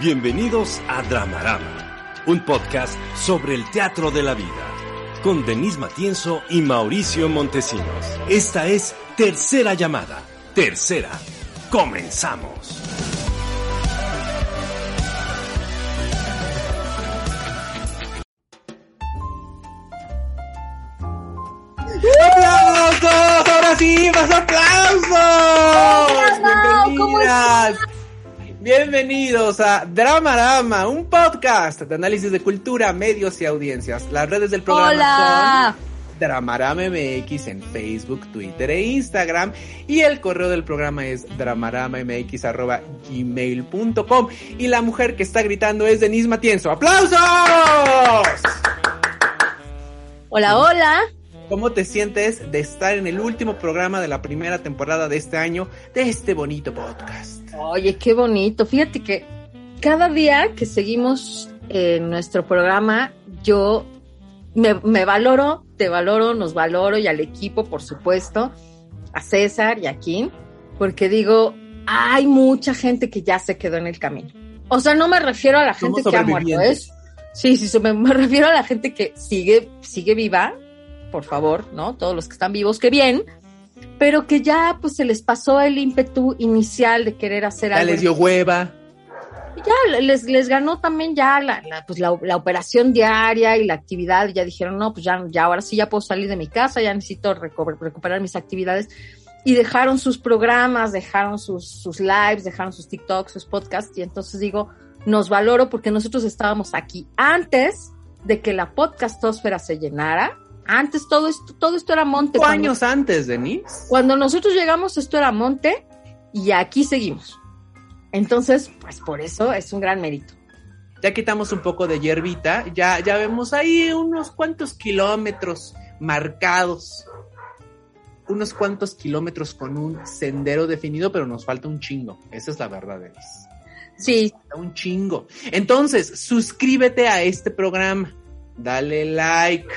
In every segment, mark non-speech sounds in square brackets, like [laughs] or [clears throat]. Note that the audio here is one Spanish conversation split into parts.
Bienvenidos a Dramarama, un podcast sobre el teatro de la vida, con Denise Matienzo y Mauricio Montesinos. Esta es Tercera Llamada. Tercera. Comenzamos. ¡Aplausos! ¡Ahora sí! ¡Más aplausos! ¡Bienvenidas! Bienvenidos a Dramarama, un podcast de análisis de cultura, medios y audiencias. Las redes del programa Hola. son Dramarama MX en Facebook, Twitter e Instagram. Y el correo del programa es dramaramamx.gmail.com. Y la mujer que está gritando es Denise Matienzo. ¡Aplausos! Hola, hola. ¿Cómo te sientes de estar en el último programa de la primera temporada de este año de este bonito podcast? Oye, qué bonito. Fíjate que cada día que seguimos en nuestro programa, yo me, me valoro, te valoro, nos valoro y al equipo, por supuesto, a César y a Kim, porque digo, hay mucha gente que ya se quedó en el camino. O sea, no me refiero a la gente que ha muerto, sobrevivientes. es. Sí, sí, me, me refiero a la gente que sigue, sigue viva, por favor, ¿no? Todos los que están vivos, que bien, pero que ya pues se les pasó el ímpetu inicial de querer hacer Ya algo. les dio hueva. Ya les, les ganó también ya la, la, pues la, la operación diaria y la actividad, ya dijeron, no, pues ya, ya ahora sí ya puedo salir de mi casa, ya necesito recuperar mis actividades. Y dejaron sus programas, dejaron sus, sus lives, dejaron sus TikToks, sus podcasts, y entonces digo, nos valoro porque nosotros estábamos aquí antes de que la podcastósfera se llenara. Antes todo esto, todo esto era monte. Cuando- años antes, Denise. cuando nosotros llegamos, esto era monte y aquí seguimos. Entonces, pues por eso es un gran mérito. Ya quitamos un poco de hierbita. Ya, ya vemos ahí unos cuantos kilómetros marcados. Unos cuantos kilómetros con un sendero definido, pero nos falta un chingo. Esa es la verdad, Denise. Sí, Falta un chingo. Entonces, suscríbete a este programa. Dale like.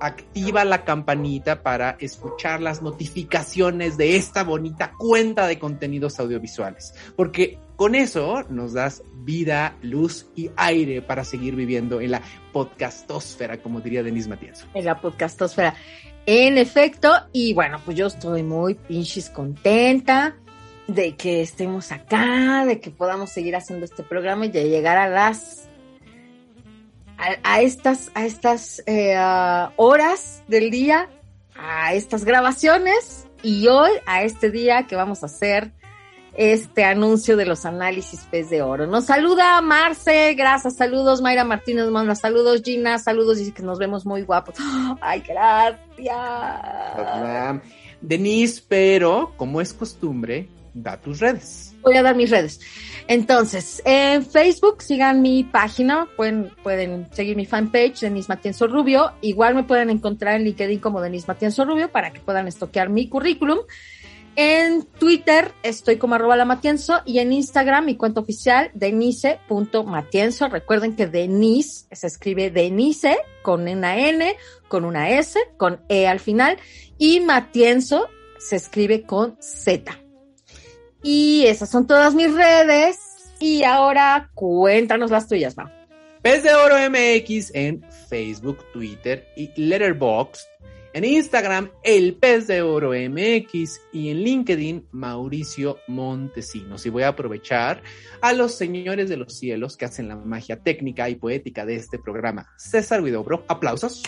Activa la campanita para escuchar las notificaciones de esta bonita cuenta de contenidos audiovisuales. Porque con eso nos das vida, luz y aire para seguir viviendo en la podcastósfera, como diría Denise Matienzo. en la podcastosfera. En efecto, y bueno, pues yo estoy muy pinches contenta de que estemos acá, de que podamos seguir haciendo este programa y de llegar a las a, estas a estas ah, horas del día, a estas grabaciones y hoy a este día que vamos a hacer este anuncio de los análisis pez de oro. Nos saluda Marce, gracias, saludos, Mayra Martínez manda saludos, Gina, saludos, dice que nos vemos muy guapos. [gasps] Ay, gracias. Denise, pero como es costumbre, da tus redes. Voy a dar mis redes. Entonces, en Facebook sigan mi página, pueden, pueden seguir mi fanpage, Denise Matienzo Rubio. Igual me pueden encontrar en LinkedIn como Denise Matienzo Rubio para que puedan estoquear mi currículum. En Twitter estoy como arroba la Matienzo y en Instagram mi cuenta oficial denise.matienzo. Recuerden que Denise se escribe Denise con una N, con una S, con E al final y Matienzo se escribe con Z. Y esas son todas mis redes. Y ahora cuéntanos las tuyas, Mau. Pez de Oro MX en Facebook, Twitter y Letterboxd. En Instagram, El Pez de Oro MX y en LinkedIn, Mauricio Montesinos. Y voy a aprovechar a los señores de los cielos que hacen la magia técnica y poética de este programa. César Guidobro, aplausos.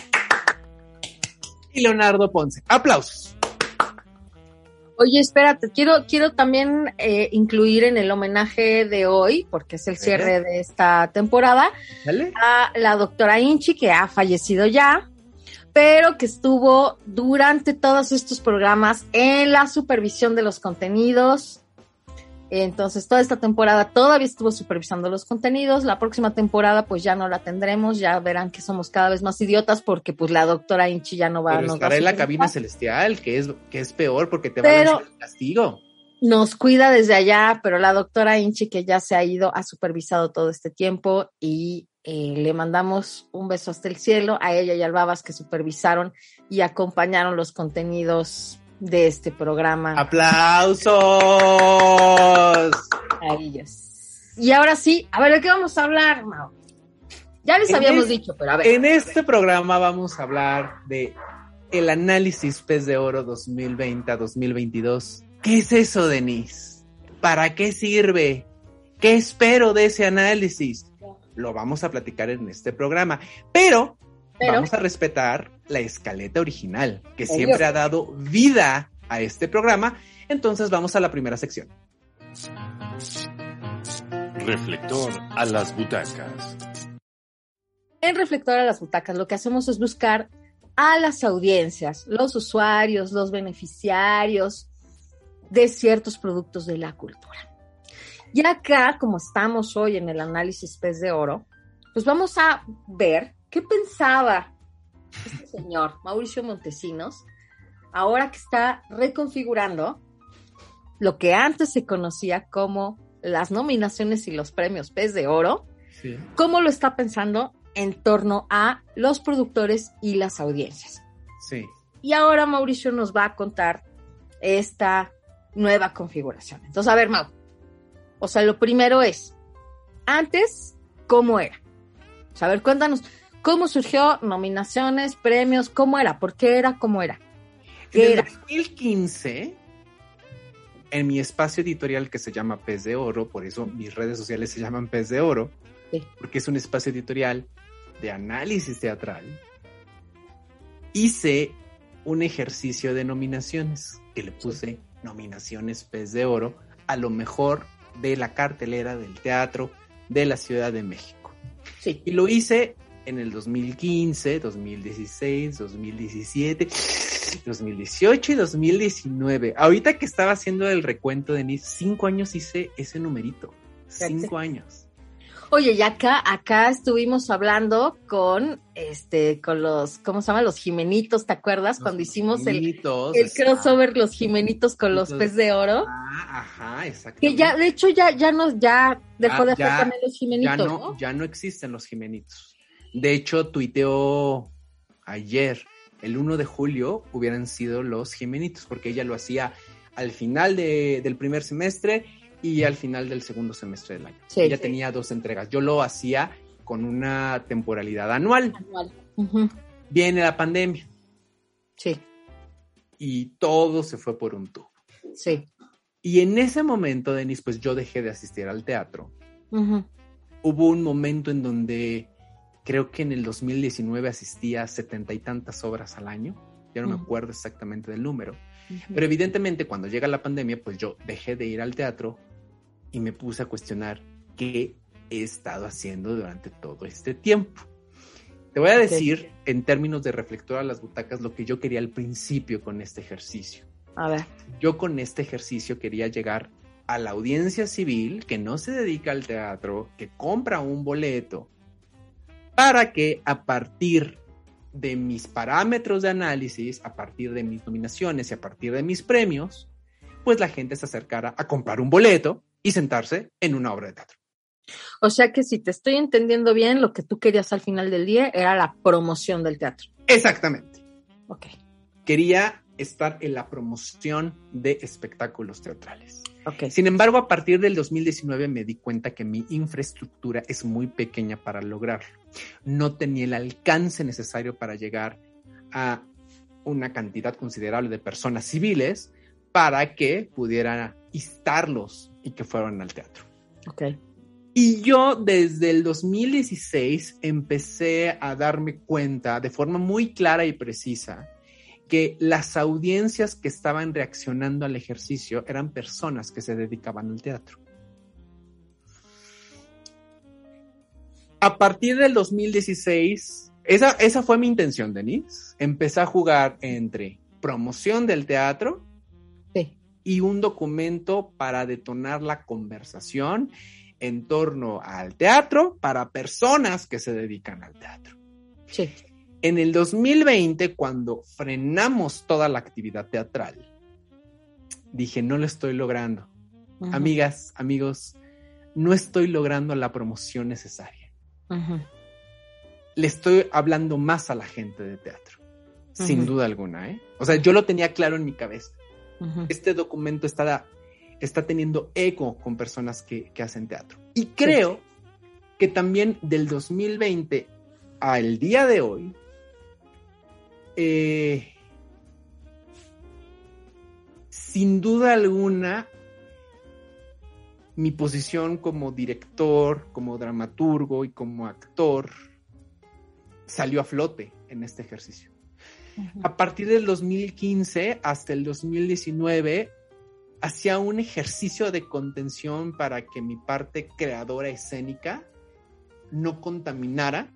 Y Leonardo Ponce, aplausos. Oye, espérate, quiero, quiero también eh, incluir en el homenaje de hoy, porque es el cierre de esta temporada, ¿Dale? a la doctora Inchi, que ha fallecido ya, pero que estuvo durante todos estos programas en la supervisión de los contenidos. Entonces, toda esta temporada todavía estuvo supervisando los contenidos. La próxima temporada, pues ya no la tendremos. Ya verán que somos cada vez más idiotas porque, pues, la doctora Inchi ya no va Pero nos va a estará en la cabina celestial, que es, que es peor porque te va a lanzar el castigo. nos cuida desde allá, pero la doctora Inchi, que ya se ha ido, ha supervisado todo este tiempo y eh, le mandamos un beso hasta el cielo a ella y al Babas que supervisaron y acompañaron los contenidos de este programa. ¡Aplausos! A ellos. Y ahora sí, a ver, ¿de qué vamos a hablar, Mau? Ya les En habíamos es- dicho, pero a ver. En este programa vamos a hablar de el análisis pez de oro 2020 a 2022. ¿Qué es eso, Denise? ¿Para qué sirve? ¿Qué espero de ese análisis? Lo vamos a platicar en este programa, pero, Pero- vamos a respetar la escaleta original, que Obvio. siempre ha dado vida a este programa. Entonces vamos a la primera sección. Reflector a las butacas. En Reflector a las Butacas lo que hacemos es buscar a las audiencias, los usuarios, los beneficiarios de ciertos productos de la cultura. Y acá, como estamos hoy en el análisis pez de oro, pues vamos a ver qué pensaba este señor, [laughs] Mauricio Montesinos, ahora que está reconfigurando lo que antes se conocía como las nominaciones y los premios pez de oro, Sí. cómo lo está pensando en torno a los productores y las audiencias. Sí. Y ahora Mauricio nos va a contar esta nueva configuración. Entonces, a ver, Mau. O sea, lo primero es, antes, ¿cómo era? O sea, a ver, cuéntanos, ¿cómo surgió? Nominaciones, premios, ¿cómo era? ¿Por qué era? ¿Cómo era? ¿Qué En el era? 2015, en mi espacio editorial que se llama Pez de Oro, por eso mis redes sociales se llaman Pez de Oro, Sí. porque es un espacio editorial de análisis teatral, hice un ejercicio de nominaciones que le puse nominaciones Pez de Oro a lo mejor de la cartelera del teatro de la Ciudad de México. Sí. Y lo hice en el 2015, 2016, 2017, 2018 y 2019. Ahorita que estaba haciendo el recuento de mis cinco años hice ese numerito. Cinco años. Oye, y acá, acá estuvimos hablando con este, con los, ¿cómo se llama? Los Jimenitos, ¿te acuerdas? Cuando hicimos el, crossover Los Jimenitos con los pez de oro. Ah, ajá, exacto. Que ya, de hecho, ya, ya no, ya dejó Ah, de hacer ya- también los ya Jimenitos, no, ¿no? ya no existen los Jimenitos. De hecho, tuiteó ayer, el 1 de julio, hubieran sido los Jimenitos, porque ella lo hacía al final de- del primer semestre y al final del segundo semestre del año. Sí, ella sí. tenía dos entregas. Yo lo hacía con una temporalidad anual. Anual. Viene la pandemia Sí, y todo se fue por un tubo. sí. Y en ese momento, Denis, pues yo dejé de asistir al teatro. Hubo un momento en donde creo que en el 2019 asistía a setenta y tantas obras al año. Ya no me Ujú. acuerdo exactamente del número. ujú. Pero evidentemente cuando llega la pandemia, pues yo dejé de ir al teatro y me puse a cuestionar qué he estado haciendo durante todo este tiempo. Te voy a decir en términos de reflector a las butacas lo que yo quería al principio con este ejercicio. A ver, Yo con este ejercicio quería llegar a la audiencia civil que no se dedica al teatro, que compra un boleto, para que a partir de mis parámetros de análisis, a partir de mis nominaciones y a partir de mis premios, pues la gente se acercara a comprar un boleto y sentarse en una obra de teatro. o sea que si te estoy entendiendo bien, lo que tú querías al final del día era la promoción del teatro. Exactamente. Ok, Quería estar en la promoción de espectáculos teatrales. Sin embargo, a partir del 2019 me di cuenta que mi infraestructura es muy pequeña para lograrlo. No tenía el alcance necesario para llegar a una cantidad considerable de personas civiles para que pudiera instarlos y que fueran al teatro. Ok. Y yo desde el 2016 empecé a darme cuenta de forma muy clara y precisa que las audiencias que estaban reaccionando al ejercicio eran personas que se dedicaban al teatro. A partir del 2016, esa, esa fue mi intención, Denise. Empecé a jugar entre promoción del teatro Sí. y un documento para detonar la conversación en torno al teatro para personas que se dedican al teatro. Sí. En el 2020, cuando frenamos toda la actividad teatral, dije, no lo estoy logrando. Amigas, amigos, no estoy logrando la promoción necesaria. Le estoy hablando más a la gente de teatro, sin duda alguna, ¿eh? O sea, yo lo tenía claro en mi cabeza. Este documento está está teniendo eco con personas que, que hacen teatro. Y creo que también del 2020 al día de hoy, eh, sin duda alguna, mi posición como director, como dramaturgo y como actor salió a flote en este ejercicio. A partir del 2015 hasta el 2019, hacía un ejercicio de contención para que mi parte creadora escénica no contaminara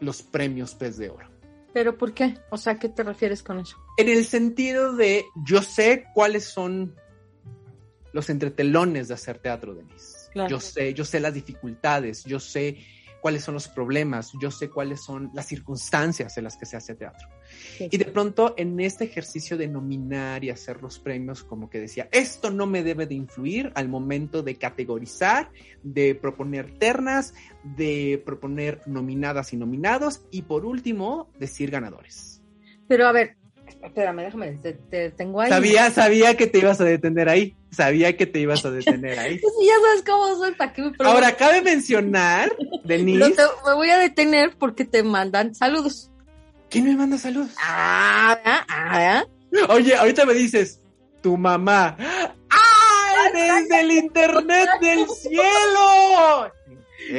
los premios Pez de Oro. ¿Pero por qué? O sea, ¿qué te refieres con eso? En el sentido de, yo sé cuáles son los entretelones de hacer teatro, Denise. Claro. Yo sé, yo sé las dificultades, yo sé cuáles son los problemas, yo sé cuáles son las circunstancias en las que se hace teatro. Sí, y de pronto en este ejercicio de nominar y hacer los premios, como que decía, esto no me debe de influir al momento de categorizar, de proponer ternas, de proponer nominadas y nominados y por último, decir ganadores. Pero a ver, espérame, déjame, te, te, tengo ahí. Sabía, sabía que te ibas a detener ahí. Sabía que te ibas a detener ahí. [laughs] pues ya sabes cómo soy, ¿para qué me Ahora, cabe mencionar, [laughs] Denise. Te, me voy a detener porque te mandan saludos. ¿Quién me manda saludos? Ah, ah, ah. Oye, ahorita me dices, tu mamá. ¡Ay, desde el internet del cielo!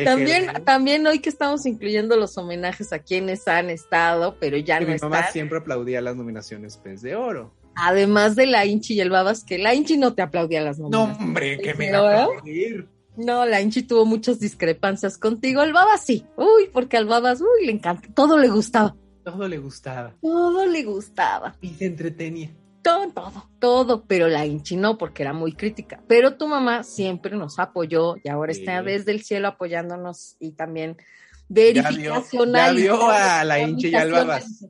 También, también hoy que estamos incluyendo los homenajes a quienes han estado, pero ya y no mi están. mamá siempre aplaudía las nominaciones Pez de Oro. Además de la Inchi y el Babas, que la Inchi no te aplaudía las No, nominaciones. hombre, que me va a ¿eh? aplaudir. No, la Inchi tuvo muchas discrepancias contigo. El Babas sí. Uy, porque al Babas, uy, le encanta. Todo le gustaba. Todo le gustaba. Todo le gustaba. Y se entretenía. Todo, todo, todo. Pero la Inchi no, porque era muy crítica. Pero tu mamá siempre nos apoyó y ahora Sí. está desde el cielo apoyándonos y también Ya vio, verificación. ya vio a la Inchi y al Babas.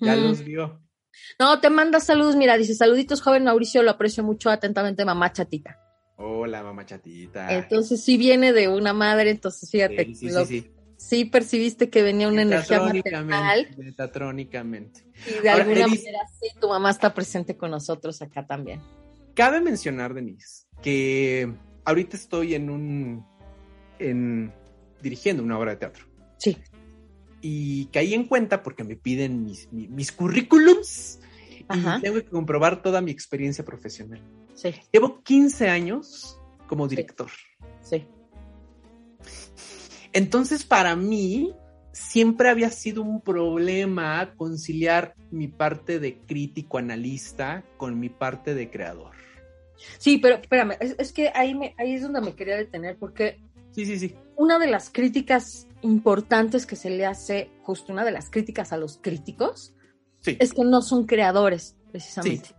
Ya los vio. No, te manda saludos. Mira, dice saluditos, joven Mauricio, lo aprecio mucho atentamente, mamá chatita. Hola, mamá chatita. Entonces sí viene de una madre, entonces fíjate, Sí, sí, lo- sí, sí. sí percibiste que venía una energía maternal Metatrónicamente. Metatrónicamente. y de Ahora, alguna manera sí, tu mamá está presente con nosotros acá también. Cabe mencionar, Denise, que ahorita estoy en un. en dirigiendo una obra de teatro. Sí. Y caí en cuenta porque me piden mis, mi- mis currículums Ajá. y tengo que comprobar toda mi experiencia profesional. Sí, Llevo 15 años como director. sí. Entonces, para mí, siempre había sido un problema conciliar mi parte de crítico analista con mi parte de creador. Sí, pero espérame, es, es que ahí, me, ahí es donde me quería detener porque Sí, sí, sí. una de las críticas importantes que se le hace, justo una de las críticas a los críticos, Sí. es que no son creadores, precisamente.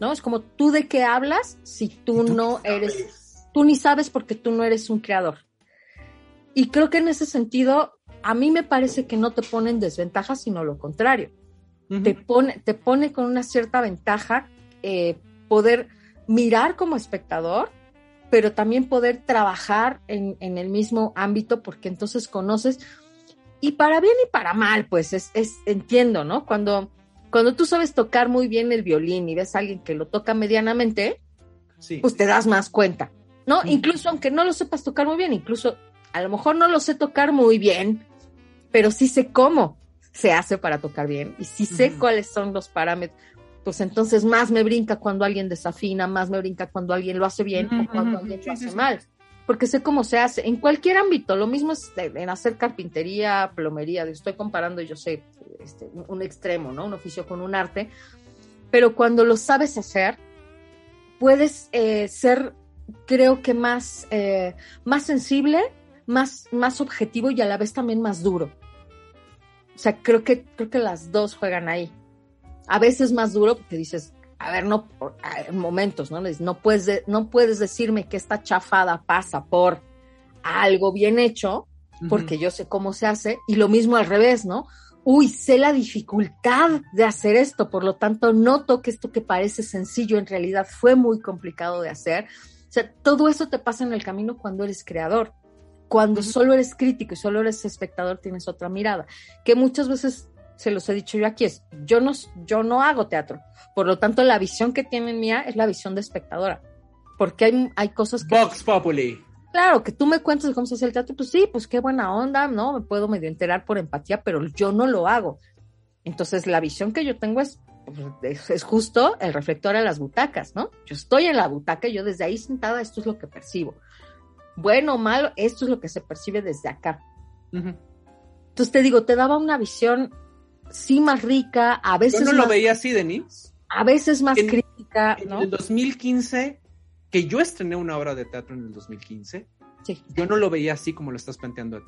¿No? Es como tú de qué hablas si tú, ¿Y tú no eres, tú ni sabes porque tú no eres un creador. Y creo que en ese sentido, a mí me parece que no te pone en desventaja, sino lo contrario. Te pone, te pone con una cierta ventaja eh, poder mirar como espectador, pero también poder trabajar en, en el mismo ámbito, porque entonces conoces, y para bien y para mal, pues es, es entiendo, ¿no? Cuando, cuando tú sabes tocar muy bien el violín y ves a alguien que lo toca medianamente, Sí. pues te das más cuenta, ¿no? Incluso aunque no lo sepas tocar muy bien, incluso a lo mejor no lo sé tocar muy bien, pero sí sé cómo se hace para tocar bien y sí sé Ujú. cuáles son los parámetros. Pues entonces más me brinca cuando alguien desafina, más me brinca cuando alguien lo hace bien Ujú, o cuando alguien lo hace mal. Porque sé cómo se hace en cualquier ámbito. Lo mismo es en hacer carpintería, plomería. Estoy comparando, yo sé, este, un- un extremo, ¿no? Un oficio con un arte. Pero cuando lo sabes hacer, puedes eh, ser, creo que más, eh, más sensible, más, más objetivo y a la vez también más duro. O sea, creo que, creo que las dos juegan ahí. A veces más duro porque dices, a ver, no, hay momentos, ¿no? No puedes, de- no puedes decirme que esta chafada pasa por algo bien hecho, porque yo sé cómo se hace, y lo mismo al revés, ¿no? Uy, sé la dificultad de hacer esto, por lo tanto noto que esto que parece sencillo en realidad fue muy complicado de hacer. O sea, todo eso te pasa en el camino cuando eres creador. Cuando Ujú. solo eres crítico y solo eres espectador, tienes otra mirada, que muchas veces se los he dicho yo aquí, es yo no, yo no hago teatro. Por lo tanto, la visión que tienen mía es la visión de espectadora. Porque hay, hay cosas que. Vox Populi. Claro, que tú me cuentes de cómo se hace el teatro, pues sí, pues qué buena onda, ¿no? Me puedo medio enterar por empatía, pero yo no lo hago. Entonces, la visión que yo tengo es, pues, es, es justo el reflector a las butacas, ¿no? Yo estoy en la butaca, yo desde ahí sentada, esto es lo que percibo. Bueno o malo, esto es lo que se percibe desde acá. Entonces te digo, te daba una visión sí más rica, a Yo veces, no lo veía así, Denise. a veces más En- crítica, En ¿no? el 2015, que yo estrené una obra de teatro en el 2015, Sí. yo no lo veía así como lo estás planteando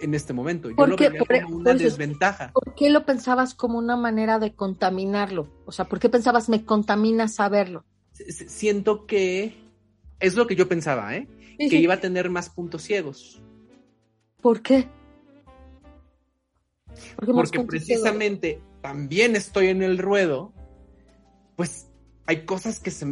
en este momento. Yo ¿Por lo qué? veía Por- como una desventaja. ¿Por qué lo pensabas como una manera de contaminarlo? O sea, ¿por qué pensabas me contamina saberlo? Siento que es lo que yo pensaba, ¿eh? Que iba a tener más puntos ciegos. ¿Por qué? ¿Por qué más Porque precisamente también estoy en el ruedo, pues hay cosas que se,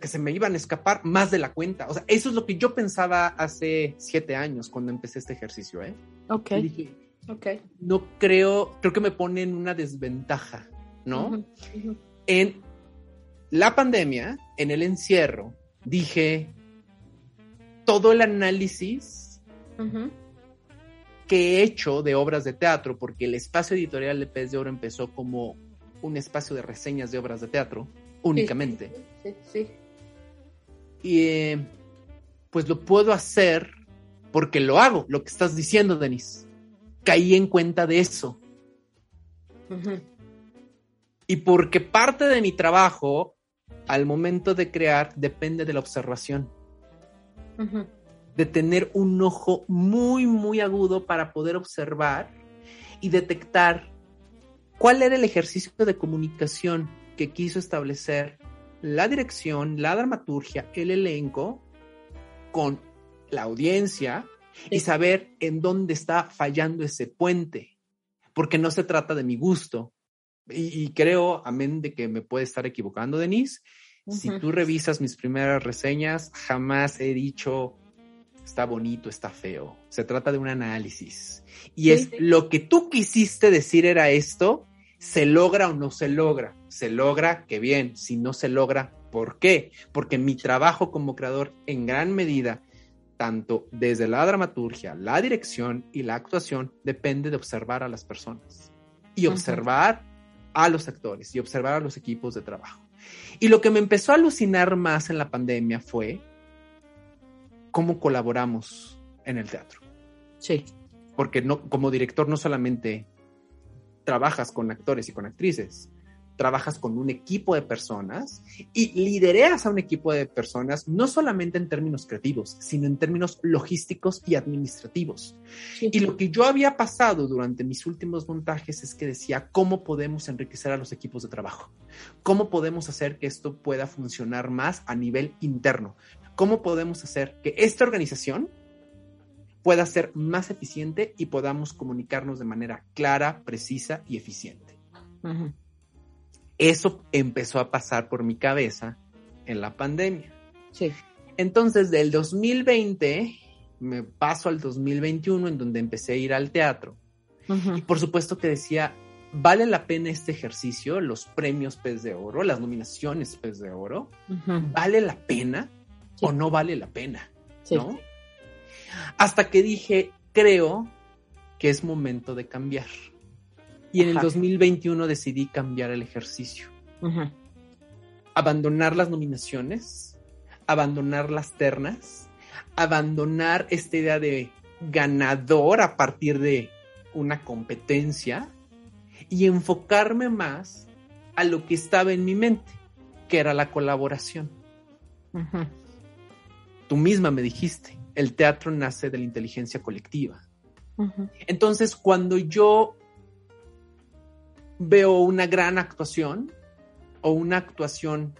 que se me iban a escapar más de la cuenta. O sea, eso es lo que yo pensaba hace siete años cuando empecé este ejercicio, ¿eh? Ok, Y dije, ok. no creo, creo que me pone en una desventaja, ¿no? En la pandemia, en el encierro, dije, todo el análisis que he hecho de obras de teatro, porque el espacio editorial de Pez de Oro empezó como un espacio de reseñas de obras de teatro, únicamente. Sí, sí. Y eh, pues lo puedo hacer porque lo hago, lo que estás diciendo, Denis. Caí en cuenta de eso. Y porque parte de mi trabajo, al momento de crear, depende de la observación. De tener un ojo muy, muy agudo para poder observar y detectar cuál era el ejercicio de comunicación que quiso establecer la dirección, la dramaturgia, el elenco con la audiencia y saber en dónde está fallando ese puente, porque no se trata de mi gusto. Y, y creo, amén de que me puede estar equivocando, Denise, si tú revisas mis primeras reseñas, jamás he dicho está bonito, está feo. Se trata de un análisis. Y Sí, es sí. lo que tú quisiste decir era esto, ¿se logra o no se logra? Se logra, qué bien. Si no se logra, ¿por qué? Porque mi trabajo como creador en gran medida, tanto desde la dramaturgia, la dirección y la actuación, depende de observar a las personas y observar a los actores y observar a los equipos de trabajo. Y lo que me empezó a alucinar más en la pandemia fue cómo colaboramos en el teatro. Sí. Porque no, como director no solamente trabajas con actores y con actrices, trabajas con un equipo de personas y lidereas a un equipo de personas no solamente en términos creativos, sino en términos logísticos y administrativos. sí. Y lo que yo había pasado durante mis últimos montajes es que decía, ¿cómo podemos enriquecer a los equipos de trabajo? ¿Cómo podemos hacer que esto pueda funcionar más a nivel interno? ¿Cómo podemos hacer que esta organización pueda ser más eficiente y podamos comunicarnos de manera clara, precisa y eficiente? Ujú. Eso empezó a pasar por mi cabeza en la pandemia. Sí. Entonces, del 2020 me paso al 2021 en donde empecé a ir al teatro. Y por supuesto que decía, ¿vale la pena este ejercicio? Los premios Pez de Oro, las nominaciones Pez de Oro. ¿vale la pena Sí. o no vale la pena? Sí. ¿No? Hasta que dije, creo que es momento de cambiar. Y en el Ajá. 2021 decidí cambiar el ejercicio. Abandonar las nominaciones, abandonar las ternas, abandonar esta idea de ganador a partir de una competencia y enfocarme más a lo que estaba en mi mente, que era la colaboración. Ujú. Tú misma me dijiste, el teatro nace de la inteligencia colectiva. Entonces, cuando yo veo una gran actuación o una actuación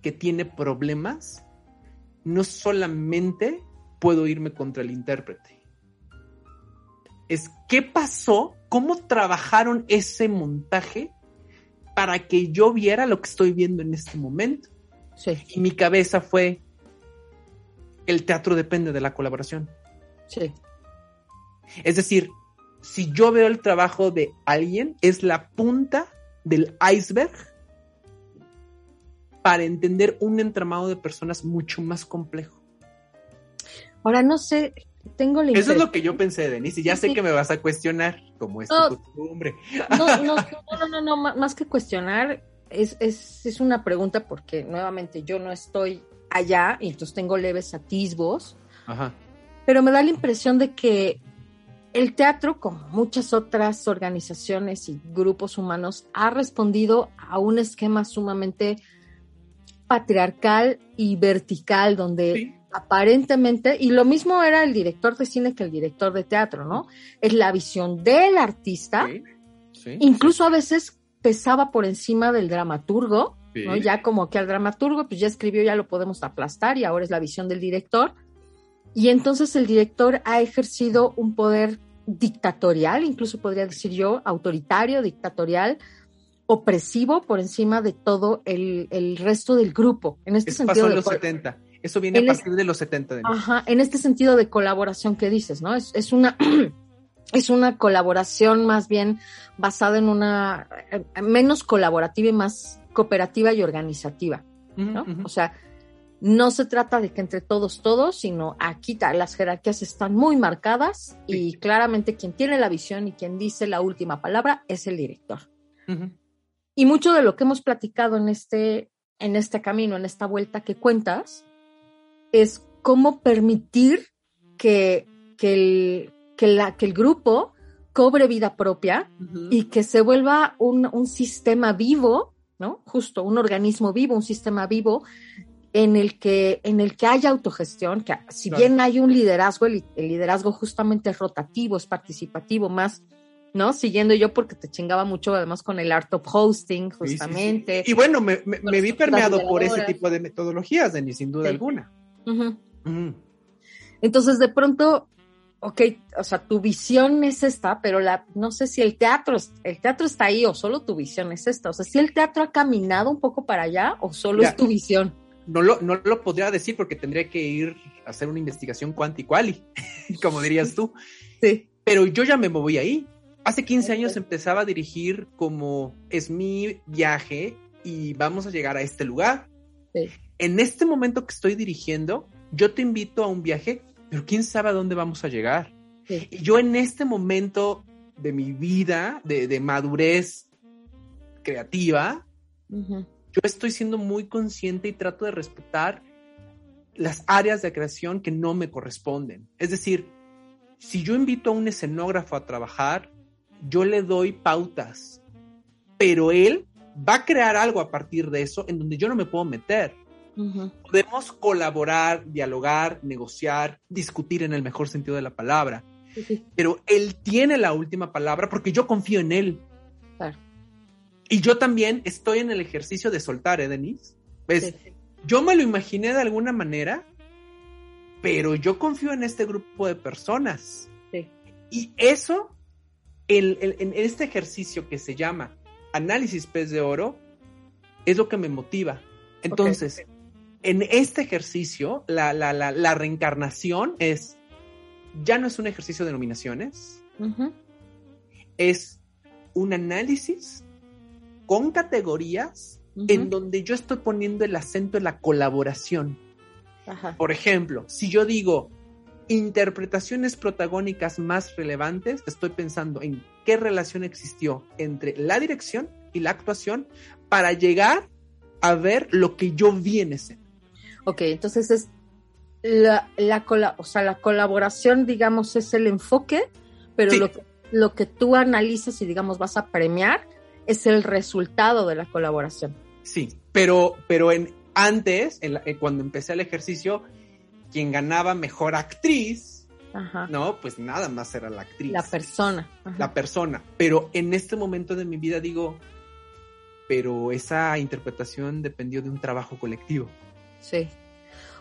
que tiene problemas, no solamente puedo irme contra el intérprete. Es qué pasó, cómo trabajaron ese montaje para que yo viera lo que estoy viendo en este momento. Sí. Y mi cabeza fue, el teatro depende de la colaboración. Sí. Es decir, si yo veo el trabajo de alguien, es la punta del iceberg para entender un entramado de personas mucho más complejo. Ahora no sé, tengo la Eso es lo que yo pensé, Denise, y ya sé que me vas a cuestionar, como es tu costumbre. No, no, no, [laughs] no, no, más que cuestionar, es, es, es una pregunta porque nuevamente yo no estoy allá y entonces tengo leves atisbos. Ajá. Pero me da la impresión de que el teatro, como muchas otras organizaciones y grupos humanos, ha respondido a un esquema sumamente patriarcal y vertical, donde aparentemente, y lo mismo era el director de cine que el director de teatro, ¿no? Es la visión del artista, incluso a veces pesaba por encima del dramaturgo, ¿no? Ya como que al dramaturgo, pues ya escribió, ya lo podemos aplastar y ahora es la visión del director. Y entonces el director ha ejercido un poder dictatorial, incluso podría decir yo, autoritario, dictatorial, opresivo por encima de todo el, el resto del grupo. En este Eso sentido. Pasó en los 70. Eso viene a partir de los 70. De ajá, en este sentido de colaboración que dices, ¿no? Es, es una. [clears throat] es una colaboración más bien basada en una eh, menos colaborativa y más cooperativa y organizativa, ¿no? O sea, no se trata de que entre todos todos, sino aquí las jerarquías están muy marcadas y claramente quien tiene la visión y quien dice la última palabra es el director. Y mucho de lo que hemos platicado en este, en este camino, en esta vuelta que cuentas, es cómo permitir que, que, el, que, la, que el grupo cobre vida propia y que se vuelva un, un, sistema vivo, ¿no? Justo, un organismo vivo, un sistema vivo en el que, en el que haya autogestión, que si bien hay un liderazgo, el, el, liderazgo justamente es rotativo, es participativo, más ¿no? Siguiendo yo porque te chingaba mucho además con el art of hosting, justamente. Sí, sí, y bueno, me, me, me vi permeado por ese tipo de metodologías, Denis, sin duda alguna. Uh -huh. -huh. Entonces, de pronto, ok, o sea, tu visión es esta, pero la, no sé si el teatro, el teatro está ahí o solo tu visión es esta. O sea, si el teatro ha caminado un poco para allá o solo ya, es tu visión. No lo, no lo podría decir porque tendría que ir a hacer una investigación cuanti-quali, [laughs] como dirías tú. Sí. Pero yo ya me moví ahí. Hace 15 años empezaba a dirigir como es mi viaje y vamos a llegar a este lugar. Sí. En este momento que estoy dirigiendo, yo te invito a un viaje, pero quién sabe a dónde vamos a llegar. Sí. Y yo en este momento de mi vida, de, de madurez creativa, uh -huh. Yo estoy siendo muy consciente y trato de respetar las áreas de creación que no me corresponden. Es decir, si yo invito a un escenógrafo a trabajar, yo le doy pautas, pero él va a crear algo a partir de eso en donde yo no me puedo meter. Uh -huh. Podemos colaborar, dialogar, negociar, discutir en el mejor sentido de la palabra, uh -huh. pero él tiene la última palabra porque yo confío en él. Y yo también estoy en el ejercicio de soltar, ¿eh, Denise? ¿Ves? Sí. Yo me lo imaginé de alguna manera, pero yo confío en este grupo de personas. Sí. Y eso el, el, en este ejercicio que se llama análisis pez de oro es lo que me motiva. Entonces, okay. en este ejercicio, la, la, la, la, reencarnación es, ya no es un ejercicio de nominaciones, uh -huh. es un análisis con categorías uh -huh. en donde yo estoy poniendo el acento en la colaboración. Ajá. Por ejemplo, si yo digo, interpretaciones protagónicas más relevantes, estoy pensando en qué relación existió entre la dirección y la actuación para llegar a ver lo que yo vi en escena. Ok, entonces es la, la, o sea, la colaboración, digamos, es el enfoque, pero sí. lo, lo que tú analizas y, digamos, vas a premiar es el resultado de la colaboración. Sí, pero, pero en, antes, en la, cuando empecé el ejercicio, quien ganaba mejor actriz, Ajá. no, pues nada más era la actriz. La persona. Ajá. La persona. Pero en este momento de mi vida digo, pero esa interpretación dependió de un trabajo colectivo. Sí.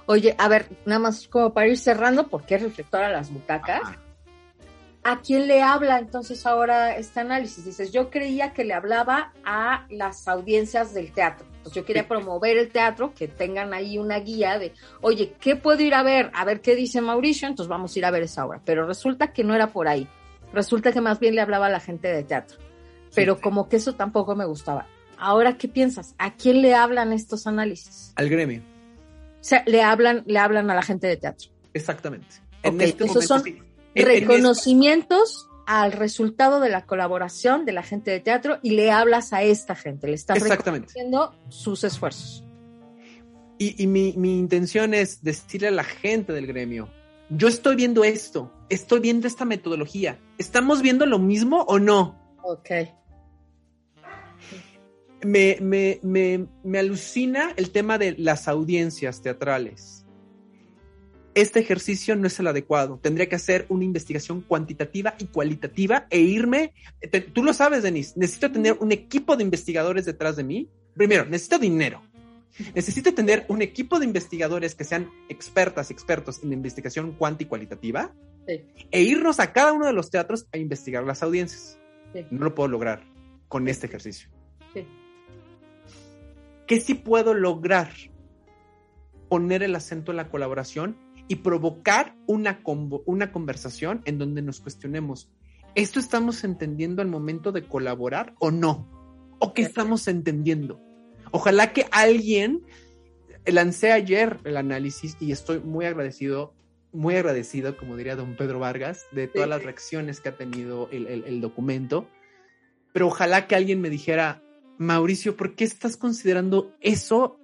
Oye, a ver, nada más como para ir cerrando, porque es reflector a las butacas. Ajá. ¿A quién le habla entonces ahora este análisis? Dices, yo creía que le hablaba a las audiencias del teatro. Pues yo quería promover el teatro, que tengan ahí una guía de, oye, ¿qué puedo ir a ver? A ver qué dice Mauricio, entonces vamos a ir a ver esa obra. Pero resulta que no era por ahí. Resulta que más bien le hablaba a la gente de teatro. Pero Sí. como que eso tampoco me gustaba. Ahora, ¿qué piensas? ¿A quién le hablan estos análisis? Al gremio. O sea, le hablan, le hablan a la gente de teatro. Exactamente. Ok, esos son sí. En- en Reconocimientos al resultado de la colaboración de la gente de teatro y le hablas a esta gente, le estás reconociendo sus esfuerzos. Y, y mi, mi intención es decirle a la gente del gremio, yo estoy viendo esto, estoy viendo esta metodología. ¿Estamos viendo lo mismo o no? Ok. Me, me, me, me alucina el tema de las audiencias teatrales. Este ejercicio no es el adecuado. Tendría que hacer una investigación cuantitativa y cualitativa e irme. te- tú lo sabes, Denise. Necesito tener un equipo de investigadores detrás de mí. Primero, necesito dinero. Necesito tener un equipo de investigadores que sean expertas y expertos en investigación cuanti y cualitativa Sí. e irnos a cada uno de los teatros a investigar las audiencias. Sí. No lo puedo lograr con este ejercicio. Sí. ¿Qué sí puedo lograr? Poner el acento en la colaboración y provocar una, una conversación en donde nos cuestionemos, ¿esto estamos entendiendo al momento de colaborar o no? ¿O qué estamos entendiendo? Ojalá que alguien lancé ayer el análisis y estoy muy agradecido, muy agradecido, como diría don Pedro Vargas, de todas las reacciones que ha tenido el, el- el documento. Pero ojalá que alguien me dijera, Mauricio, ¿por qué estás considerando eso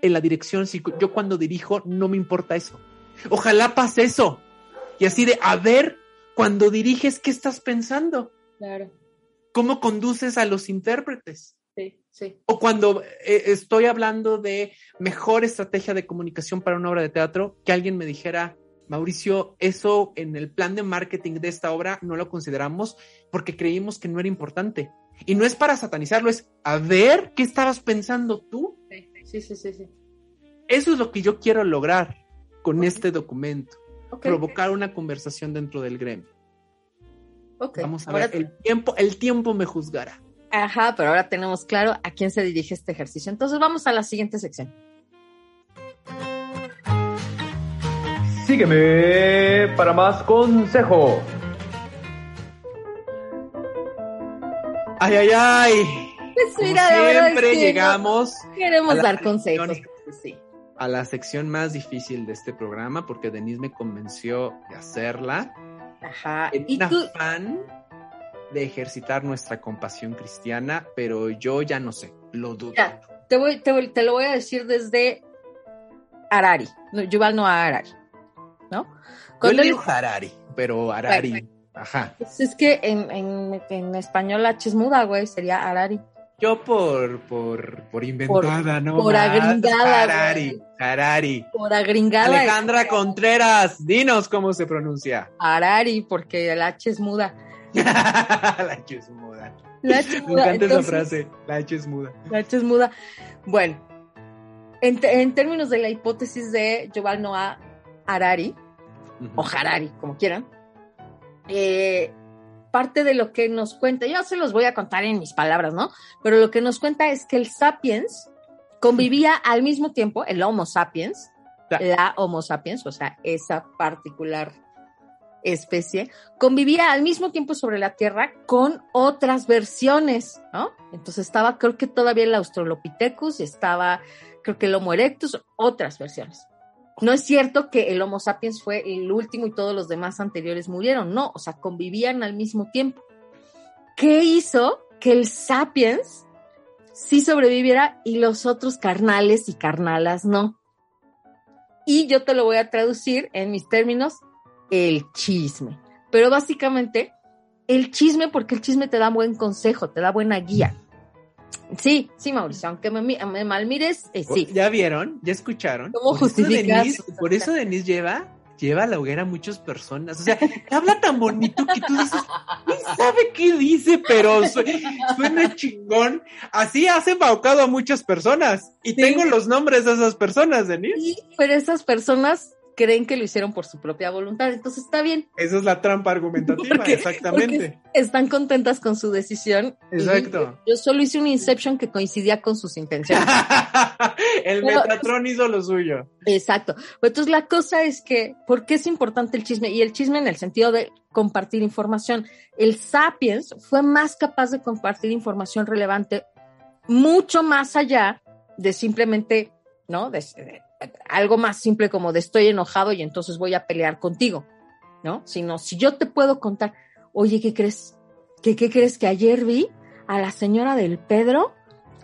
en la dirección? Si yo cuando dirijo no me importa eso. Ojalá pase eso. Y así de, a ver, cuando diriges, ¿qué estás pensando? Claro. ¿Cómo conduces a los intérpretes? Sí, sí. O cuando eh, estoy hablando de mejor estrategia de comunicación para una obra de teatro, que alguien me dijera, Mauricio, eso en el plan de marketing de esta obra no lo consideramos porque creímos que no era importante. Y no es para satanizarlo, es a ver qué estabas pensando tú. Sí, sí, sí, sí. Eso es lo que yo quiero lograr con este documento, provocar una conversación dentro del gremio. ok. Vamos a Ahora- ver, el tiempo, el tiempo me juzgará. Ajá, pero ahora tenemos claro a quién se dirige este ejercicio. Entonces vamos a la siguiente sección. Sígueme para más consejo. Ay, ay, ay. Pues mira, es siempre que llegamos queremos dar consejos. sí. A la sección más difícil de este programa porque Denise me convenció de hacerla Ajá. en Y un tú, afán de ejercitar nuestra compasión cristiana, pero yo ya no sé, lo dudo. Ya. te, voy, te, voy- te lo voy a decir desde Harari. No, Yuval no Harari. ¿No? Yo Cuando le él- digo Harari, pero Harari, ajá. pues es que en, en, en español H es muda, güey, sería Harari. Yo por, por, por inventada, ¿no? por más. agringada, Harari. Harari. Por agringada. Alejandra Contreras, dinos cómo se pronuncia. Harari, porque el H es muda. [laughs] la H es muda. La H es Me muda. encanta esa frase, la H es muda. La H es muda. Bueno, en, en términos de la hipótesis de Yuval Noah Harari, o Harari, como quieran, eh, parte de lo que nos cuenta, yo se los voy a contar en mis palabras, ¿no? Pero lo que nos cuenta es que el sapiens convivía al mismo tiempo, el Homo sapiens, la Homo sapiens, o sea, esa particular especie, convivía al mismo tiempo sobre la Tierra con otras versiones, ¿no? Entonces estaba, creo que todavía el Australopithecus, y estaba, creo que el Homo erectus, otras versiones. No es cierto que el Homo sapiens fue el último y todos los demás anteriores murieron, no, o sea, convivían al mismo tiempo. ¿Qué hizo que el sapiens sí sobreviviera y los otros carnales y carnalas no? Y yo te lo voy a traducir en mis términos, el chisme. Pero básicamente, el chisme, porque el chisme te da buen consejo, te da buena guía. Sí, sí, Mauricio, aunque me, me malmires, eh, sí. ¿Ya vieron? ¿Ya escucharon? ¿Cómo Por eso justificas? Denise- por eso Denise lleva, lleva a la hoguera a muchas personas. O sea, [laughs] habla tan bonito que tú dices, ¿quién sabe qué dice? Pero su- suena chingón. Así has embaucado a muchas personas. Y Sí. tengo los nombres de esas personas, Denise. Sí, pero esas personas creen que lo hicieron por su propia voluntad. Entonces está bien. Esa es la trampa argumentativa, Porque- exactamente. Están contentas con su decisión. Exacto. Yo solo hice un Inception que coincidía con sus intenciones. [laughs] El Pero- Metatron hizo lo suyo. Exacto. Entonces la cosa es que, ¿por qué es importante el chisme? Y el chisme en el sentido de compartir información. El Sapiens fue más capaz de compartir información relevante mucho más allá de simplemente, ¿no? De, de- algo más simple como de estoy enojado y entonces voy a pelear contigo, ¿no? Sino si yo te puedo contar, oye, ¿qué crees? ¿Qué, qué crees que ayer vi a la señora del Pedro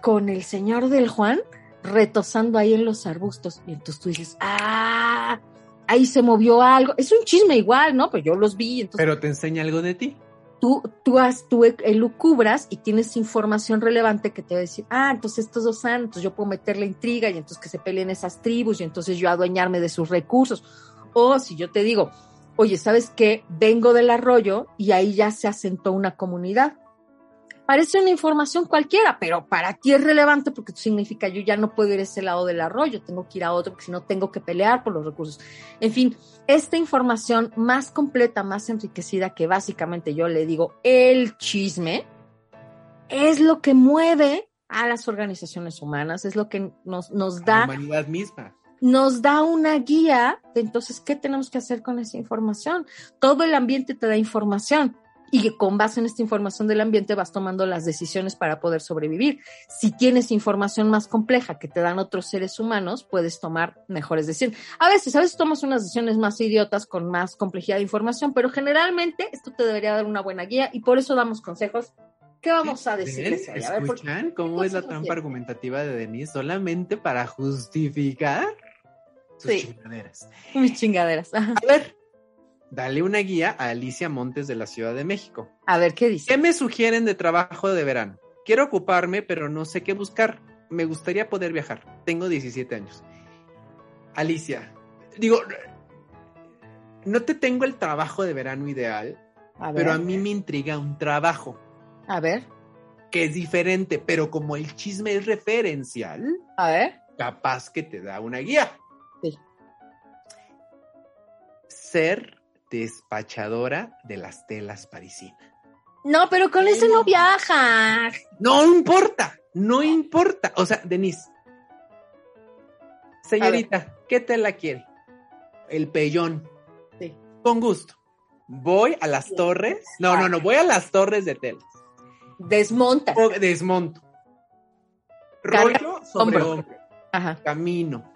con el señor del Juan retosando ahí en los arbustos? Y entonces tú dices, ah, ahí se movió algo. Es un chisme igual, ¿no? Pues yo los vi, entonces Pero te enseña algo de ti. Tú, tú, has, tú elucubras y tienes información relevante que te va a decir, ah, entonces estos dos entonces yo puedo meter la intriga y entonces que se peleen esas tribus y entonces yo adueñarme de sus recursos. O si yo te digo, oye, ¿sabes qué? Vengo del arroyo y ahí ya se asentó una comunidad. Parece una información cualquiera, pero para ti es relevante porque significa yo ya no puedo ir a ese lado del arroyo, tengo que ir a otro porque si no tengo que pelear por los recursos. En fin, esta información más completa, más enriquecida, que básicamente yo le digo el chisme, es lo que mueve a las organizaciones humanas, es lo que nos, nos La da humanidad misma. nos da una guía de entonces qué tenemos que hacer con esa información. Todo el ambiente te da información y que con base en esta información del ambiente vas tomando las decisiones para poder sobrevivir. Si tienes información más compleja que te dan otros seres humanos, puedes tomar mejores decisiones. A veces, a veces tomas unas decisiones más idiotas con más complejidad de información, pero generalmente esto te debería dar una buena guía y por eso damos consejos. ¿Qué vamos a ¿por- ¿Escuchan cómo ¿qué es la trampa tiene? argumentativa de Denise? Solamente para justificar sus Sí. chingaderas. mis chingaderas. A ver, dale una guía a Alicia Montes de la Ciudad de México. A ver, ¿qué dice? ¿Qué me sugieren de trabajo de verano? Quiero ocuparme, pero no sé qué buscar. Me gustaría poder viajar. Tengo 17 años. Alicia, digo, no te tengo el trabajo de verano ideal, A ver, pero a mí me intriga un trabajo a ver, que es diferente, pero como el chisme es referencial, a ver. capaz que te da una guía. Sí. Ser despachadora de las telas parisinas. No, pero con ese no viaja. No importa, no importa. O sea, Denise. Señorita, ¿qué tela quiere? El pellón. Sí. Con gusto. Voy a las torres. No, no, no, voy a las torres de telas. Desmonta. O- Desmonto. Carga Rollo sobre hombro. hombro. Ajá. Camino.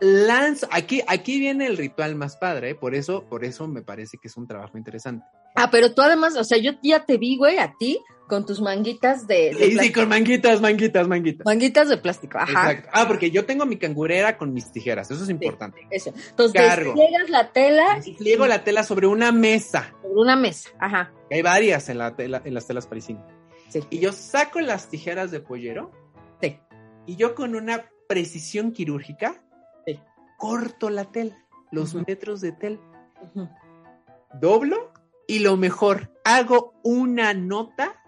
Lanzo. Aquí, aquí viene el ritual más padre, ¿eh? por eso, por eso me parece que es un trabajo interesante. Ah, pero tú además, o sea, yo ya te vi, güey, a ti con tus manguitas de, de Sí, sí, con manguitas, manguitas, manguitas. manguitas de plástico. Ajá. Exacto. Ah, porque yo tengo mi cangurera con mis tijeras, eso es importante. Eso. Entonces, Cargo. despliegas la tela y Pliego la tela sobre una mesa. sobre una mesa. Ajá. Hay varias en, la tela- en las telas parisinas. Sí. Y yo saco las tijeras de pollero Sí. y yo con una precisión quirúrgica. Corto la tela, los metros de tela, doblo y lo mejor, hago una nota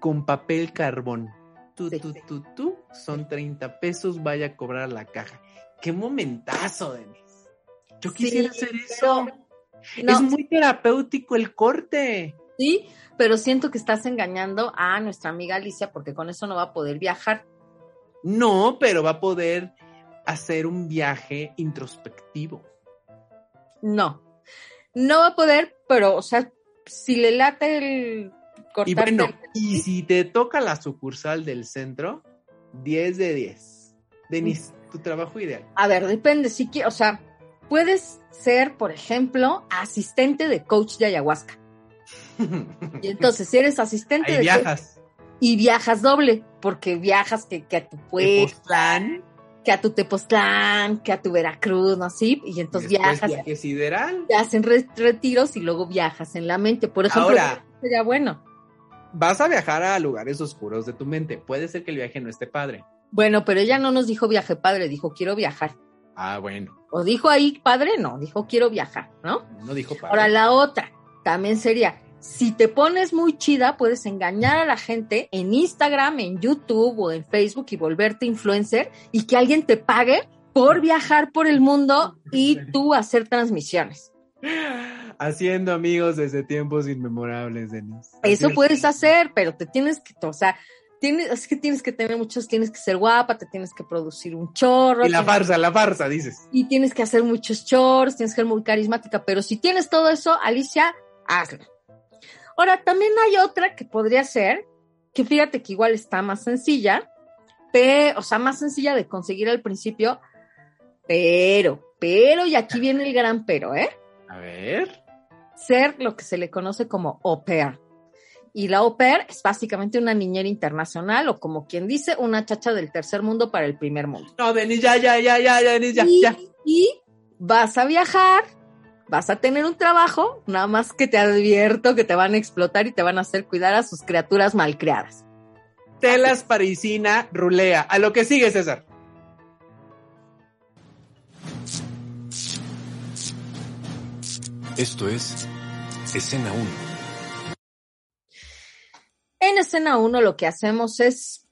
con papel carbón. Tú, Sí. tú, tú, tú, son 30 pesos, vaya a cobrar la caja. ¡Qué momentazo, Denise! Yo Sí, quisiera hacer eso. No, Es muy terapéutico el corte. sí, pero siento que estás engañando a nuestra amiga Alicia porque con eso no va a poder viajar. No, pero va a poder hacer un viaje introspectivo. No. No va a poder, pero, o sea, si le late el cortarte Y bueno, el- y si te toca la sucursal del centro, 10 de 10. Denise, tu trabajo ideal. A ver, depende, si quieres, o sea, puedes ser, por ejemplo, asistente de coach de ayahuasca. Y entonces, si eres asistente Ahí de coach viajas. y viajas doble, porque viajas que, que a tu pueblo, que a tu Tepoztlán, que a tu Veracruz, ¿no? Sí, y entonces después viajas, viaje sideral. te hacen re- retiros y luego viajas en la mente. Por ejemplo, Ahora. sería bueno. Vas a viajar a lugares oscuros de tu mente. Puede ser que el viaje no esté padre. Bueno, pero ella no nos dijo viaje padre, dijo quiero viajar. Ah, bueno. O dijo ahí padre, no, dijo quiero viajar, ¿no? No dijo padre. Ahora la otra también sería, si te pones muy chida, puedes engañar a la gente en Instagram, en YouTube o en Facebook y volverte influencer y que alguien te pague por viajar por el mundo y tú hacer transmisiones. Haciendo amigos desde tiempos inmemorables, Denise. Eso puedes es. hacer, pero te tienes que, o sea, tienes, es que tienes que tener muchos, tienes que ser guapa, te tienes que producir un chorro. Y la farsa, la farsa, dices. y tienes que hacer muchos chores, tienes que ser muy carismática, pero si tienes todo eso, Alicia, hazlo. Ahora, también hay otra que podría ser, que fíjate que igual está más sencilla, pero, o sea, más sencilla de conseguir al principio, pero, pero, y aquí viene el gran pero, ¿eh? A ver. Ser lo que se le conoce como au pair. Y la au pair es básicamente una niñera internacional o como quien dice, una chacha del tercer mundo para el primer mundo. No, Denise, ya, ya, ya, ya, ya, Denise, ya, ya. y vas a viajar, vas a tener un trabajo, nada más que te advierto que te van a explotar y te van a hacer cuidar a sus criaturas malcriadas. Telas parisina, rulea. A lo que sigue, César. Esto es Escena 1. En escena 1 lo que hacemos es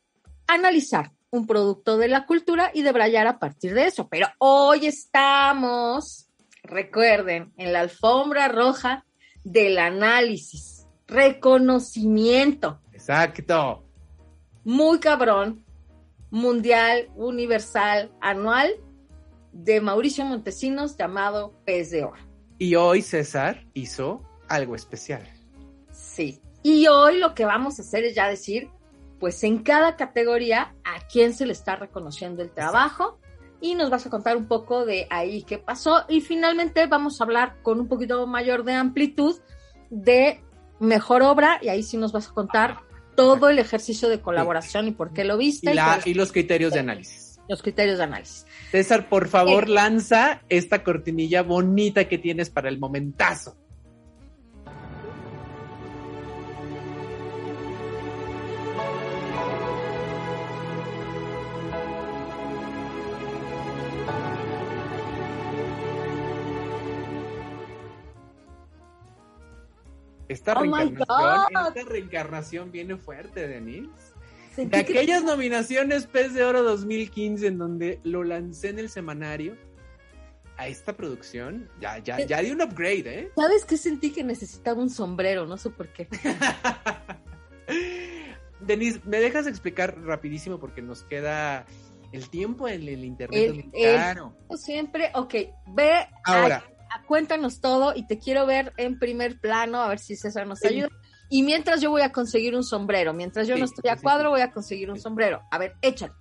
analizar un producto de la cultura y debrayar a partir de eso. Pero hoy estamos, recuerden, en la alfombra roja del análisis, reconocimiento, Exacto. muy cabrón, mundial, universal, anual, de Mauricio Montesinos llamado Pez de Oro. Y hoy César hizo algo especial. Sí. Y hoy lo que vamos a hacer es ya decir, pues en cada categoría a quién se le está reconociendo el trabajo y nos vas a contar un poco de ahí qué pasó y finalmente vamos a hablar con un poquito mayor de amplitud de mejor obra y ahí sí nos vas a contar todo el ejercicio de colaboración y por qué lo viste Y, y, la- y los criterios de análisis. los criterios de análisis. César, por favor, lanza esta cortinilla bonita que tienes para el momentazo. Esta Oh reencarnación, esta reencarnación viene fuerte, Denise. De que- aquellas nominaciones Pez de Oro 2015 en donde lo lancé en el semanario, a esta producción ya, ya, ya di un upgrade, ¿eh? ¿Sabes qué? Sentí que necesitaba un sombrero, no sé por qué. [laughs] Denise, ¿me dejas explicar rapidísimo porque nos queda el tiempo en el internet? El- el-. Siempre, ok, ve Ahora, cuéntanos todo y te quiero ver en primer plano, a ver si César nos Sí. ayuda. Y mientras yo voy a conseguir un sombrero, mientras yo Sí, no estoy a cuadro, voy a conseguir un sombrero. A ver, échale.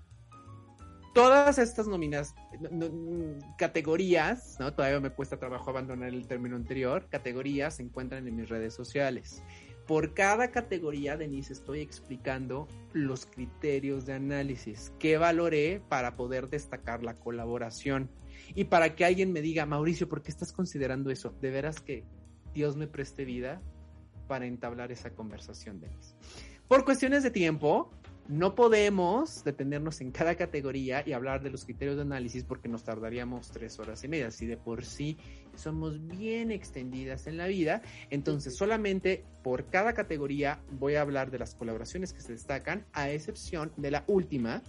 todas estas nominas, no- no- categorías, ¿no? Todavía me cuesta trabajo abandonar el término anterior, categorías se encuentran en mis redes sociales. Por cada categoría, Denise, estoy explicando los criterios de análisis que valoré para poder destacar la colaboración y para que alguien me diga, Mauricio, ¿por qué estás considerando eso? De veras que Dios me preste vida para entablar esa conversación, Denise. Por cuestiones de tiempo, no podemos detenernos en cada categoría y hablar de los criterios de análisis porque nos tardaríamos tres horas y media. Si de por sí somos bien extendidas en la vida, entonces solamente por cada categoría voy a hablar de las colaboraciones que se destacan, a excepción de la última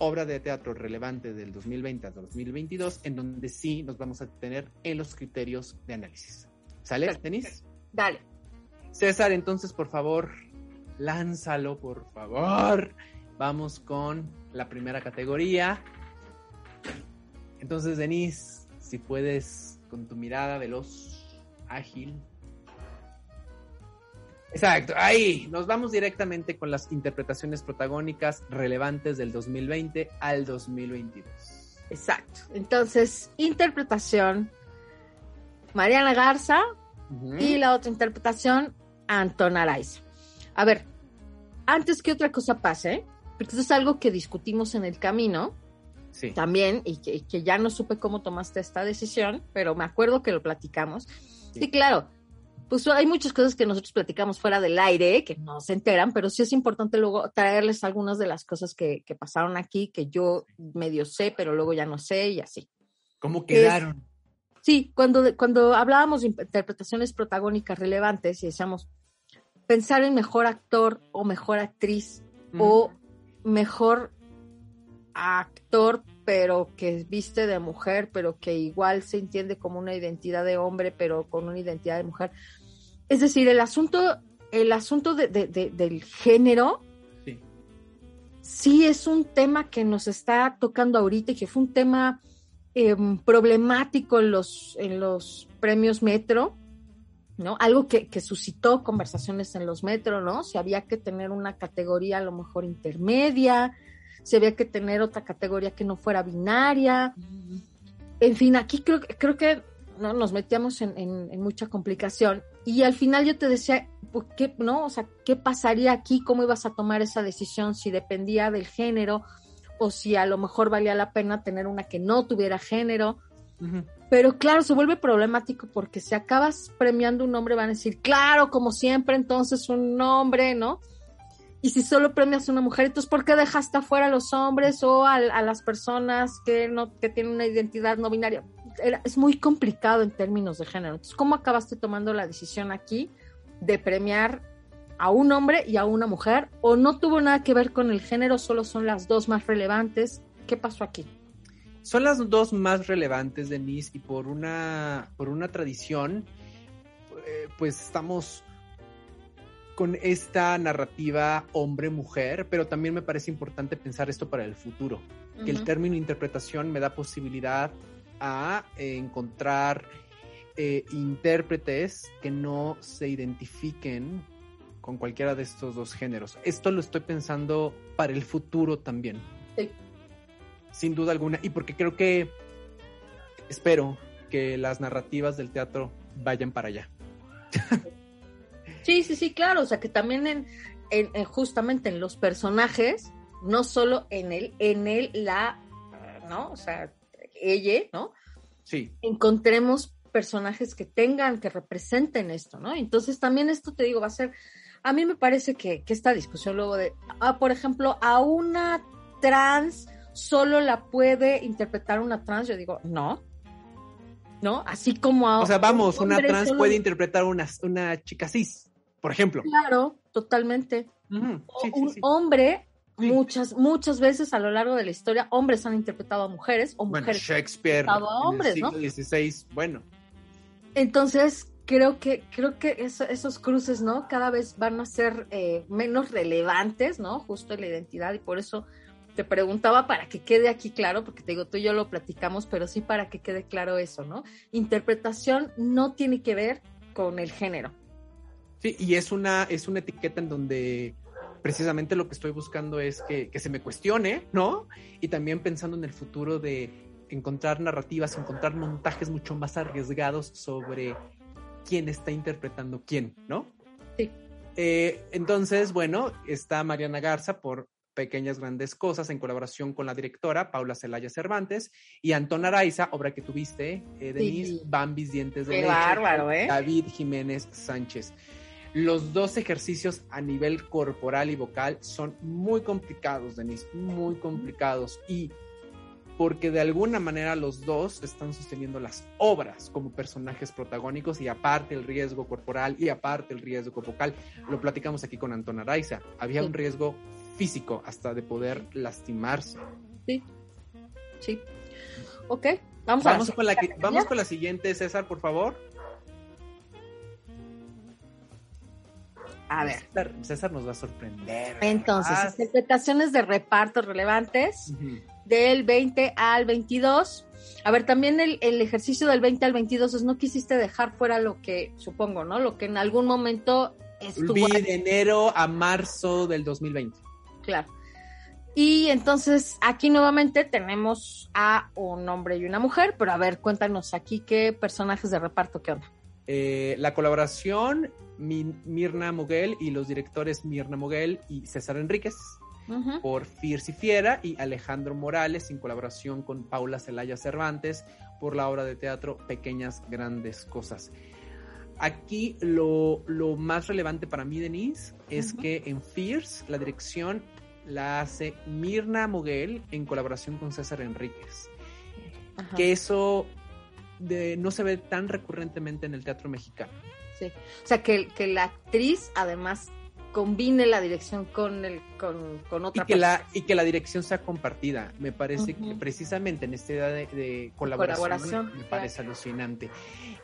obra de teatro relevante del 2020 a 2022, en donde sí nos vamos a detener en los criterios de análisis. ¿Sale. Denise? Dale. César, entonces, por favor, lánzalo, por favor. Vamos con la primera categoría. Entonces, Denise, si puedes, con tu mirada veloz, ágil. Exacto, ahí. Nos vamos directamente con las interpretaciones protagónicas relevantes del 2020 al 2022. Exacto. Entonces, interpretación, Mariana Garza Ujú. y la otra interpretación, Anton Araiza. A ver, antes que otra cosa pase, porque eso es algo que discutimos en el camino, Sí. también y que, y que ya no supe cómo tomaste esta decisión, pero me acuerdo que lo platicamos. Sí, claro. Pues hay muchas cosas que nosotros platicamos fuera del aire, que no se enteran, pero sí es importante luego traerles algunas de las cosas que, que pasaron aquí, que yo medio sé, pero luego ya no sé y así. ¿Cómo quedaron? Sí, cuando, cuando hablábamos de interpretaciones protagónicas relevantes y decíamos pensar en mejor actor o mejor actriz o mejor actor pero que viste de mujer, pero que igual se entiende como una identidad de hombre, pero con una identidad de mujer. Es decir, el asunto, el asunto de, de- de- del género Sí. sí es un tema que nos está tocando ahorita y que fue un tema em, problemático en los, en los premios Metro, ¿no? Algo que, que suscitó conversaciones en los Metro, ¿no? Si había que tener una categoría a lo mejor intermedia, si había que tener otra categoría que no fuera binaria. En fin, aquí creo, que- creo que ¿no? nos metíamos en, en- en mucha complicación. Y al final yo te decía, pues, ¿qué, no? O sea, ¿qué pasaría aquí? ¿Cómo ibas a tomar esa decisión? Si dependía del género o si a lo mejor valía la pena tener una que no tuviera género. Pero claro, se vuelve problemático porque si acabas premiando un hombre van a decir, claro, como siempre, entonces un hombre, ¿no? Y si solo premias a una mujer, entonces ¿por qué dejaste afuera a los hombres o a, a las personas que no que tienen una identidad no binaria? Era- es muy complicado en términos de género. Entonces, ¿cómo acabaste tomando la decisión aquí de premiar a un hombre y a una mujer? ¿O no tuvo nada que ver con el género, solo son las dos más relevantes? ¿Qué pasó aquí? Son las dos más relevantes, Denise, y por una, por una tradición, eh, pues estamos con esta narrativa hombre-mujer, pero también me parece importante pensar esto para el futuro, que el término interpretación me da posibilidad a encontrar eh, intérpretes que no se identifiquen con cualquiera de estos dos géneros. Esto lo estoy pensando para el futuro también Sí. sin duda alguna, y porque creo que espero que las narrativas del teatro vayan para allá. Sí, sí, sí, claro. O sea, que también en, en- en justamente en los personajes, no solo en él, en él la, ¿no? O sea, ella, ¿no? Sí, Encontremos personajes que tengan, que representen esto, ¿no? Entonces también esto te digo, va a ser, a mí me parece que, que esta discusión luego de, ah, por ejemplo, a una trans solo la puede interpretar una trans, yo digo, no. ¿No? Así como a o sea, vamos, un una trans solo- puede interpretar una, una chica cis, por ejemplo. Claro, totalmente. O sí, sí, un sí. hombre. Muchas, muchas veces a lo largo de la historia, hombres han interpretado a mujeres o Bueno, mujeres. Shakespeare interpretado a hombres, en ¿no? el siglo XVI, bueno, Entonces, creo que, creo que eso- esos cruces, ¿no? Cada vez van a ser eh, menos relevantes, ¿no? Justo en la identidad, y por eso te preguntaba para que quede aquí claro, porque te digo, tú y yo lo platicamos, pero sí para que quede claro eso, ¿no? Interpretación no tiene que ver con el género. sí, y es una, es una etiqueta en donde precisamente lo que estoy buscando es que, que se me cuestione, ¿no? Y también pensando en el futuro de encontrar narrativas, encontrar montajes mucho más arriesgados sobre quién está interpretando quién, ¿no? Sí. Eh, entonces, bueno, está Mariana Garza por Pequeñas Grandes Cosas en colaboración con la directora Paula Celaya Cervantes y Antón Araiza, obra que tuviste, eh, Denise, Sí. Bambis Dientes de Qué Leche, bárbaro, ¿eh? David Jiménez Sánchez. Los dos ejercicios a nivel corporal y vocal son muy complicados, Denise, muy complicados. Y porque de alguna manera los dos están sosteniendo las obras como personajes protagónicos y aparte el riesgo corporal y aparte el riesgo vocal. Lo platicamos aquí con Antón Araiza. Había Sí. un riesgo físico hasta de poder lastimarse. Sí. Sí. Ok, vamos, a Vamos con, la, vamos con la siguiente, César, por favor. A ver. César, César nos va a sorprender. Entonces, ¿verdad? interpretaciones de reparto relevantes del 20 al 22. A ver, también el, el ejercicio del 20 al 22 es no quisiste dejar fuera lo que, supongo, ¿no? Lo que en algún momento estuvo Vi de enero a marzo del 2020. claro. Y entonces aquí nuevamente tenemos a un hombre y una mujer, pero a ver, cuéntanos aquí qué personajes de reparto, qué onda. Eh, la colaboración, Mi- Mirna Moguel y los directores Mirna Moguel y César Enríquez Ujú. por Fierce y Fiera y Alejandro Morales en colaboración con Paula Celaya Cervantes por la obra de teatro Pequeñas Grandes Cosas. Aquí lo, lo más relevante para mí, Denise, es que en Fierce la dirección la hace Mirna Moguel en colaboración con César Enríquez. Ajá. Que eso de- no se ve tan recurrentemente en el teatro mexicano. Sí. O sea, que, que la actriz además combine la dirección con el con, con otra y que la y que la dirección sea compartida. Me parece que precisamente en esta idea de, de colaboración, Colaboración, me parece alucinante.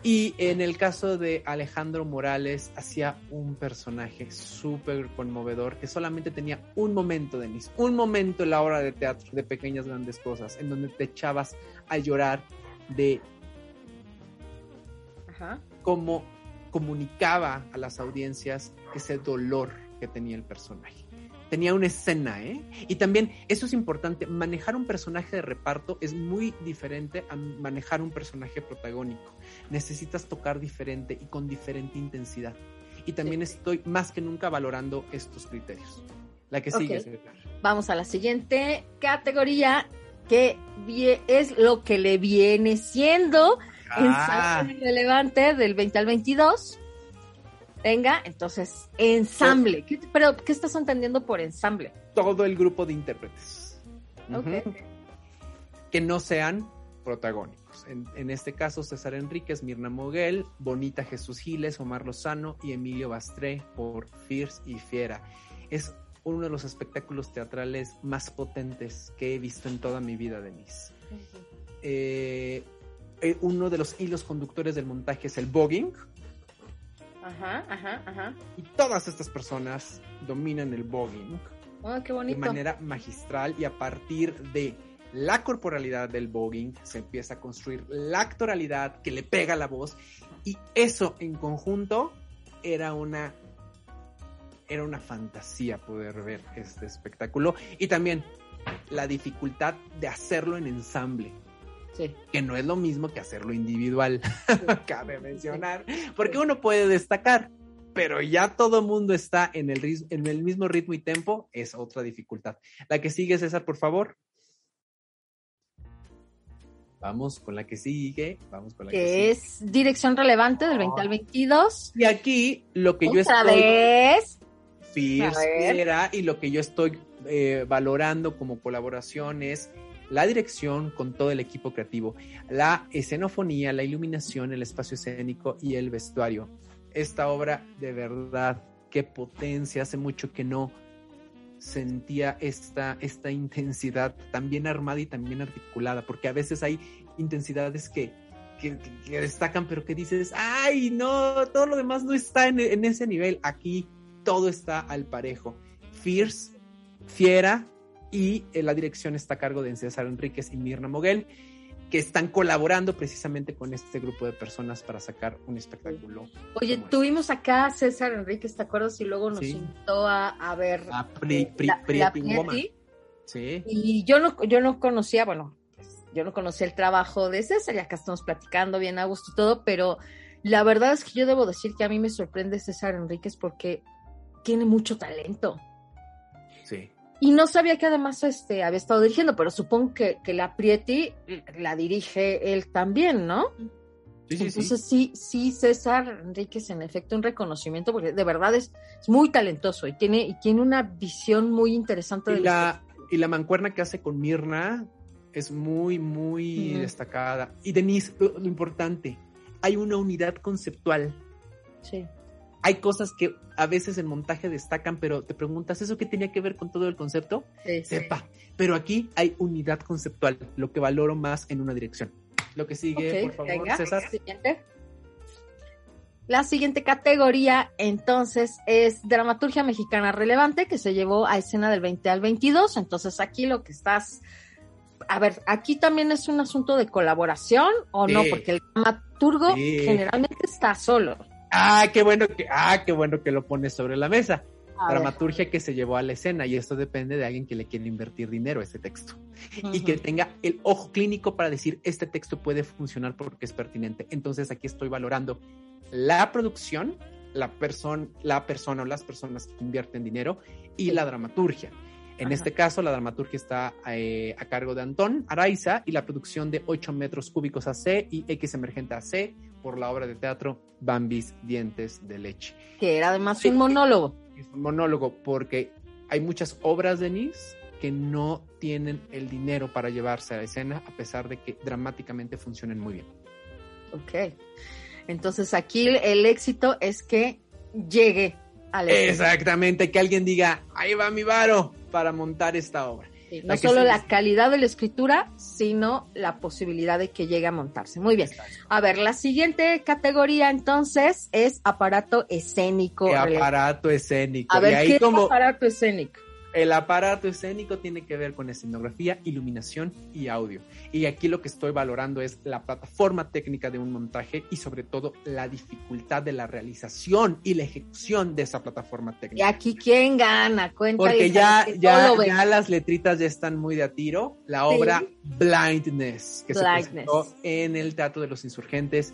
Y en el caso de Alejandro Morales hacía un personaje súper conmovedor que solamente tenía un momento Denise un momento en la obra de teatro de pequeñas grandes cosas en donde te echabas a llorar de Ajá. cómo comunicaba a las audiencias ese dolor que tenía el personaje. Tenía una escena, ¿eh? Y también, eso es importante, manejar un personaje de reparto es muy diferente a manejar un personaje protagónico. Necesitas tocar diferente y con diferente intensidad. Y también estoy más que nunca valorando estos criterios. La que sigue, Ok. César. Vamos a la siguiente categoría que es lo que le viene siendo ensamble relevante del 20 al 22. Venga, entonces, ensamble. ¿Qué, pero, ¿qué estás entendiendo por ensamble? todo el grupo de intérpretes. Ok. Ujú. que no sean protagónicos. En, en este caso, César Enríquez, Mirna Moguel, Bonita Jesús Giles, Omar Lozano y Emilio Bastré por Fierce y Fiera. Es uno de los espectáculos teatrales más potentes que he visto en toda mi vida, Denise. Eh, eh, uno de los hilos conductores del montaje es el voguing Ajá, ajá, ajá. y todas estas personas dominan el voguing Oh, qué de bonito. manera magistral y a partir de la corporalidad del voguing se empieza a construir la actoralidad que le pega a la voz y eso en conjunto era una era una fantasía poder ver este espectáculo y también la dificultad de hacerlo en ensamble Sí. que no es lo mismo que hacerlo individual [laughs] cabe mencionar porque uno puede destacar pero ya todo mundo está en el, ris- en el mismo ritmo y tempo, es otra dificultad. La que sigue, César, por favor. Vamos con la que sigue, vamos con la que, Que sigue. es dirección relevante del 20 al 22. Y aquí lo que yo estoy vez. Fierce y lo que yo estoy eh, valorando como colaboración es la dirección con todo el equipo creativo, la escenofonía, la iluminación, el espacio escénico y el vestuario. Esta obra, de verdad, qué potencia, hace mucho que no sentía esta, esta intensidad tan bien armada y tan bien articulada, porque a veces hay intensidades que, que, que- destacan, pero que dices, ay, no, todo lo demás no está en, en ese nivel. Aquí todo está al parejo. Fierce, Fiera y eh, la dirección está a cargo de César Enríquez y Mirna Moguel, que están colaborando precisamente con este grupo de personas para sacar un espectáculo. Oye, como tuvimos acá a César Enríquez, ¿te acuerdas? Y luego nos Sí. invitó a, a ver este. A Pri- Pri- la- Pri- la. Sí. Y yo no, yo no conocía, bueno, pues, yo no conocía el trabajo de César, y acá estamos platicando bien a gusto y todo, pero la verdad es que yo debo decir que a mí me sorprende César Enríquez porque tiene mucho talento. Sí. Y no sabía que además este, había estado dirigiendo, pero supongo que, que la Prieti la dirige él también, ¿no? Sí, sí, sí. Entonces sí, sí, César Enríquez en efecto un reconocimiento porque de verdad es, es muy talentoso y tiene, y tiene una visión muy interesante Y del la, y la mancuerna que hace con Mirna es muy, muy destacada. Y Denise, lo, lo importante, hay una unidad conceptual. Sí. Hay cosas que a veces en montaje destacan, pero te preguntas, ¿eso qué tenía que ver con todo el concepto? Sí, sí. Sepa. Pero aquí hay unidad conceptual, lo que valoro más en una dirección. Lo que sigue, por favor, venga, César. siguiente. La siguiente categoría, entonces, es dramaturgia mexicana relevante que se llevó a escena del 20 al 22. Entonces, aquí lo que estás. A ver, aquí también es un asunto de colaboración o no, Sí. porque el dramaturgo Sí. generalmente está solo. Ah, qué bueno que, ah, qué bueno que lo pones sobre la mesa. A ver. Dramaturgia que se llevó a la escena y esto depende de alguien que le quiere invertir dinero a ese texto. y que tenga el ojo clínico para decir este texto puede funcionar porque es pertinente. Entonces aquí estoy valorando la producción, la persona, la persona o las personas que invierten dinero y la dramaturgia. En Ajá. este caso, la dramaturgia está eh, a cargo de Antón Araiza y la producción de 8 metros cúbicos AC y X emergente AC por la obra de teatro Bambis Dientes de Leche. Que era además Sí. un monólogo. Es un monólogo porque hay muchas obras de Nis que no tienen el dinero para llevarse a la escena a pesar de que dramáticamente funcionen muy bien. Ok. Entonces aquí el éxito es que llegue Exactamente, que alguien diga, ahí va mi varo para montar esta obra. No solo la calidad de la escritura, sino la posibilidad de que llegue a montarse. Muy bien. A ver, la siguiente categoría entonces es aparato escénico. aparato escénico. A ver, ¿qué como... aparato escénico? El aparato escénico tiene que ver con escenografía, iluminación y audio. Y aquí lo que estoy valorando es la plataforma técnica de un montaje y sobre todo la dificultad de la realización y la ejecución de esa plataforma técnica. ¿Y aquí quién gana? Cuenta Porque ya, ya, ya, las letritas ya están muy de a tiro. La obra Blindness, que se presentó en el Teatro de los Insurgentes,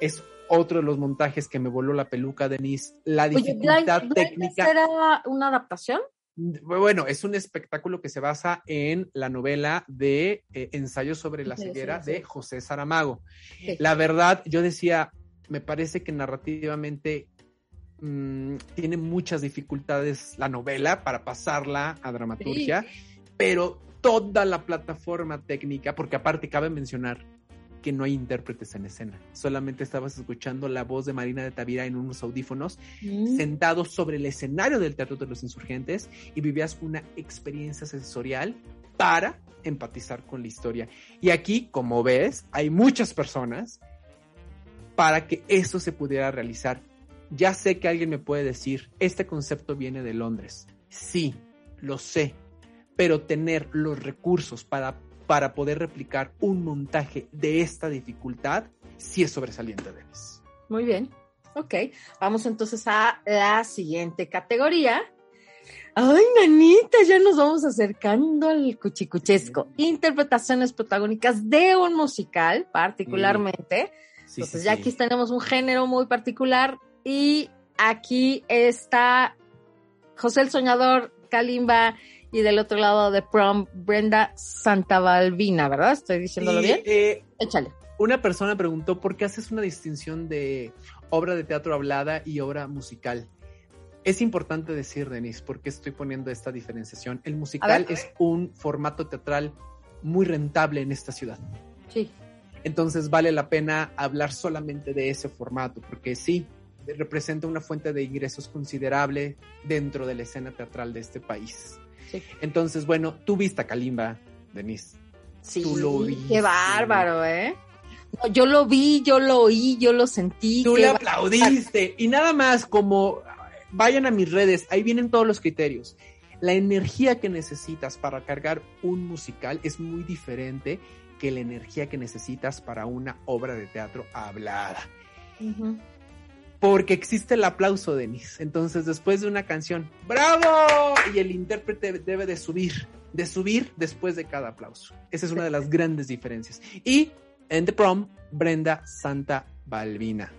es otro de los montajes que me voló la peluca, Denise. La dificultad técnica. ¿Era una adaptación? Bueno, es un espectáculo que se basa en la novela de eh, Ensayo sobre la ceguera de José Saramago. La verdad, yo decía, me parece que narrativamente mm, tiene muchas dificultades la novela para pasarla a dramaturgia, pero toda la plataforma técnica, porque aparte cabe mencionar que no hay intérpretes en escena. Solamente estabas escuchando la voz de Marina de Tavira en unos audífonos, mm. sentados sobre el escenario del Teatro de los Insurgentes y vivías una experiencia sensorial para empatizar con la historia. Y aquí, como ves, hay muchas personas para que eso se pudiera realizar. Ya sé que alguien me puede decir, este concepto viene de Londres. Sí, lo sé, pero tener los recursos para para poder replicar un montaje de esta dificultad, sí es sobresaliente, Denis. Muy bien. Ok, vamos entonces a la siguiente categoría. Ay, nanita, ya nos vamos acercando al cuchicuchesco. Interpretaciones protagónicas de un musical, particularmente. entonces, ya aquí tenemos un género muy particular y aquí está José el Soñador, Kalimba y del otro lado de prom, Brenda Santavalvina, ¿verdad? ¿Estoy diciéndolo bien? Eh, Échale. Una persona preguntó por qué haces una distinción de obra de teatro hablada y obra musical. Es importante decir, Denise, por qué estoy poniendo esta diferenciación. El musical es un formato teatral muy rentable en esta ciudad. Sí. Entonces vale la pena hablar solamente de ese formato, porque sí, representa una fuente de ingresos considerable dentro de la escena teatral de este país. Entonces, bueno, tú viste a Kalimba, Denise. Sí, tú lo viste. qué bárbaro, ¿eh? yo lo vi, yo lo oí, yo lo sentí. Tú le aplaudiste. Y nada más, como vayan a mis redes, ahí vienen todos los criterios. La energía que necesitas para cargar un musical es muy diferente que la energía que necesitas para una obra de teatro hablada porque existe el aplauso, Denis. Entonces, después de una canción, ¡bravo! Y el intérprete debe de subir, de subir después de cada aplauso. Esa es una de las grandes diferencias. Y en The Prom, Brenda Santa Balbina,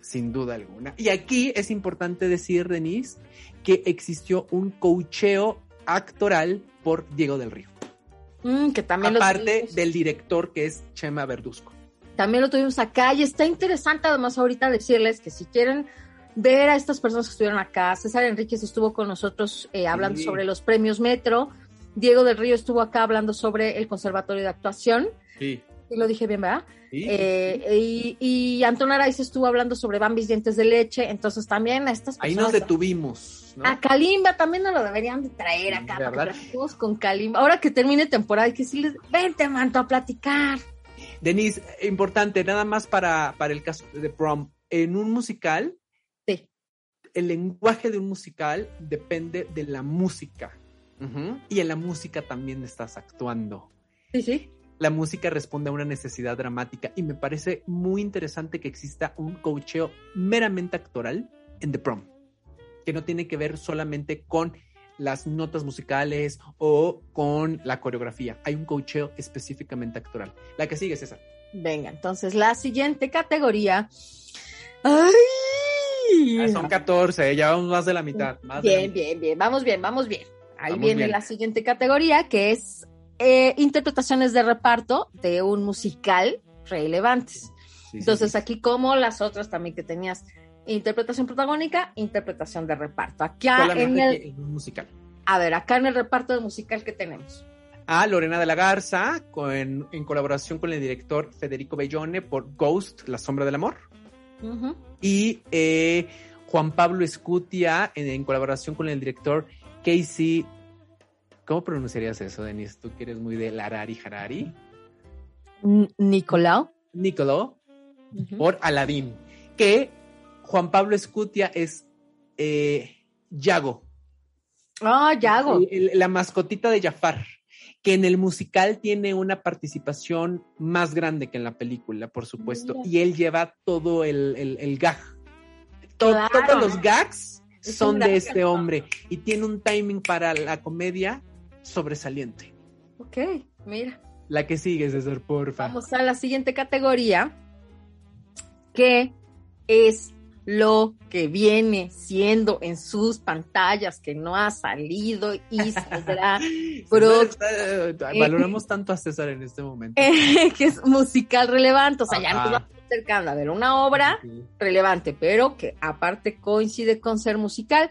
sin duda alguna. Y aquí es importante decir, Denise, que existió un cocheo actoral por Diego del Río. Mm, que también Aparte del director que es Chema Verduzco también lo tuvimos acá y está interesante además ahorita decirles que si quieren ver a estas personas que estuvieron acá, César Enríquez estuvo con nosotros eh, hablando sobre los premios Metro, Diego del Río estuvo acá hablando sobre el Conservatorio de Actuación. Sí. Y lo dije bien, ¿verdad? Sí. Eh, y, y Antón Araiz estuvo hablando sobre Bambis Dientes de Leche, entonces también a estas personas... Ahí nos detuvimos. A Kalimba también nos lo deberían de traer acá, para que con Kalimba. Ahora que termine temporada, hay que decirles, vente, manto, a platicar. Denise, importante, nada más para, para el caso de prom. En un musical, sí. el lenguaje de un musical depende de la música. Y en la música también estás actuando. Sí, sí. La música responde a una necesidad dramática y me parece muy interesante que exista un coacheo meramente actoral en The Prom, que no tiene que ver solamente con las notas musicales o con la coreografía. Hay un coacheo específicamente actoral. La que sigue es esa. Venga, entonces la siguiente categoría. ¡Ay! Ah, son 14, ya vamos más de la mitad. bien, bien, bien. Vamos bien, vamos bien. Ahí viene la siguiente categoría que es eh, interpretaciones de reparto de un musical relevantes. Entonces, aquí, como las otras también que tenías interpretación protagónica, interpretación de reparto. Acá en el musical. A ver, acá en el reparto de musical que tenemos. A Lorena de la Garza, con, en colaboración con el director Federico Bellone por Ghost, La Sombra del Amor. Y eh, Juan Pablo Escutia, en, en colaboración con el director Casey. ¿Cómo pronunciarías eso, Denise? Tú que eres muy de Larari Harari. N- Nicolau. Nicolò, Ujú. por Aladín. Que Juan Pablo Escutia es eh, Yago. Ah, Yago. El- el- la mascotita de Jafar, que en el musical tiene una participación más grande que en la película, por supuesto, Mira. y él lleva todo el, el- el gag. Claro. Todos los gags Es son de este hombre y tiene un timing para la comedia sobresaliente. Ok, mira. La que sigue, César, porfa. Vamos a la siguiente categoría, que es lo que viene siendo en sus pantallas, que no ha salido y [laughs] saldrá, Pro- está- valoramos [laughs] tanto a César en este momento. eh, [laughs] que es musical relevante. O sea, ya nos vamos acercando a ver una obra Sí. relevante, pero que aparte coincide con ser musical.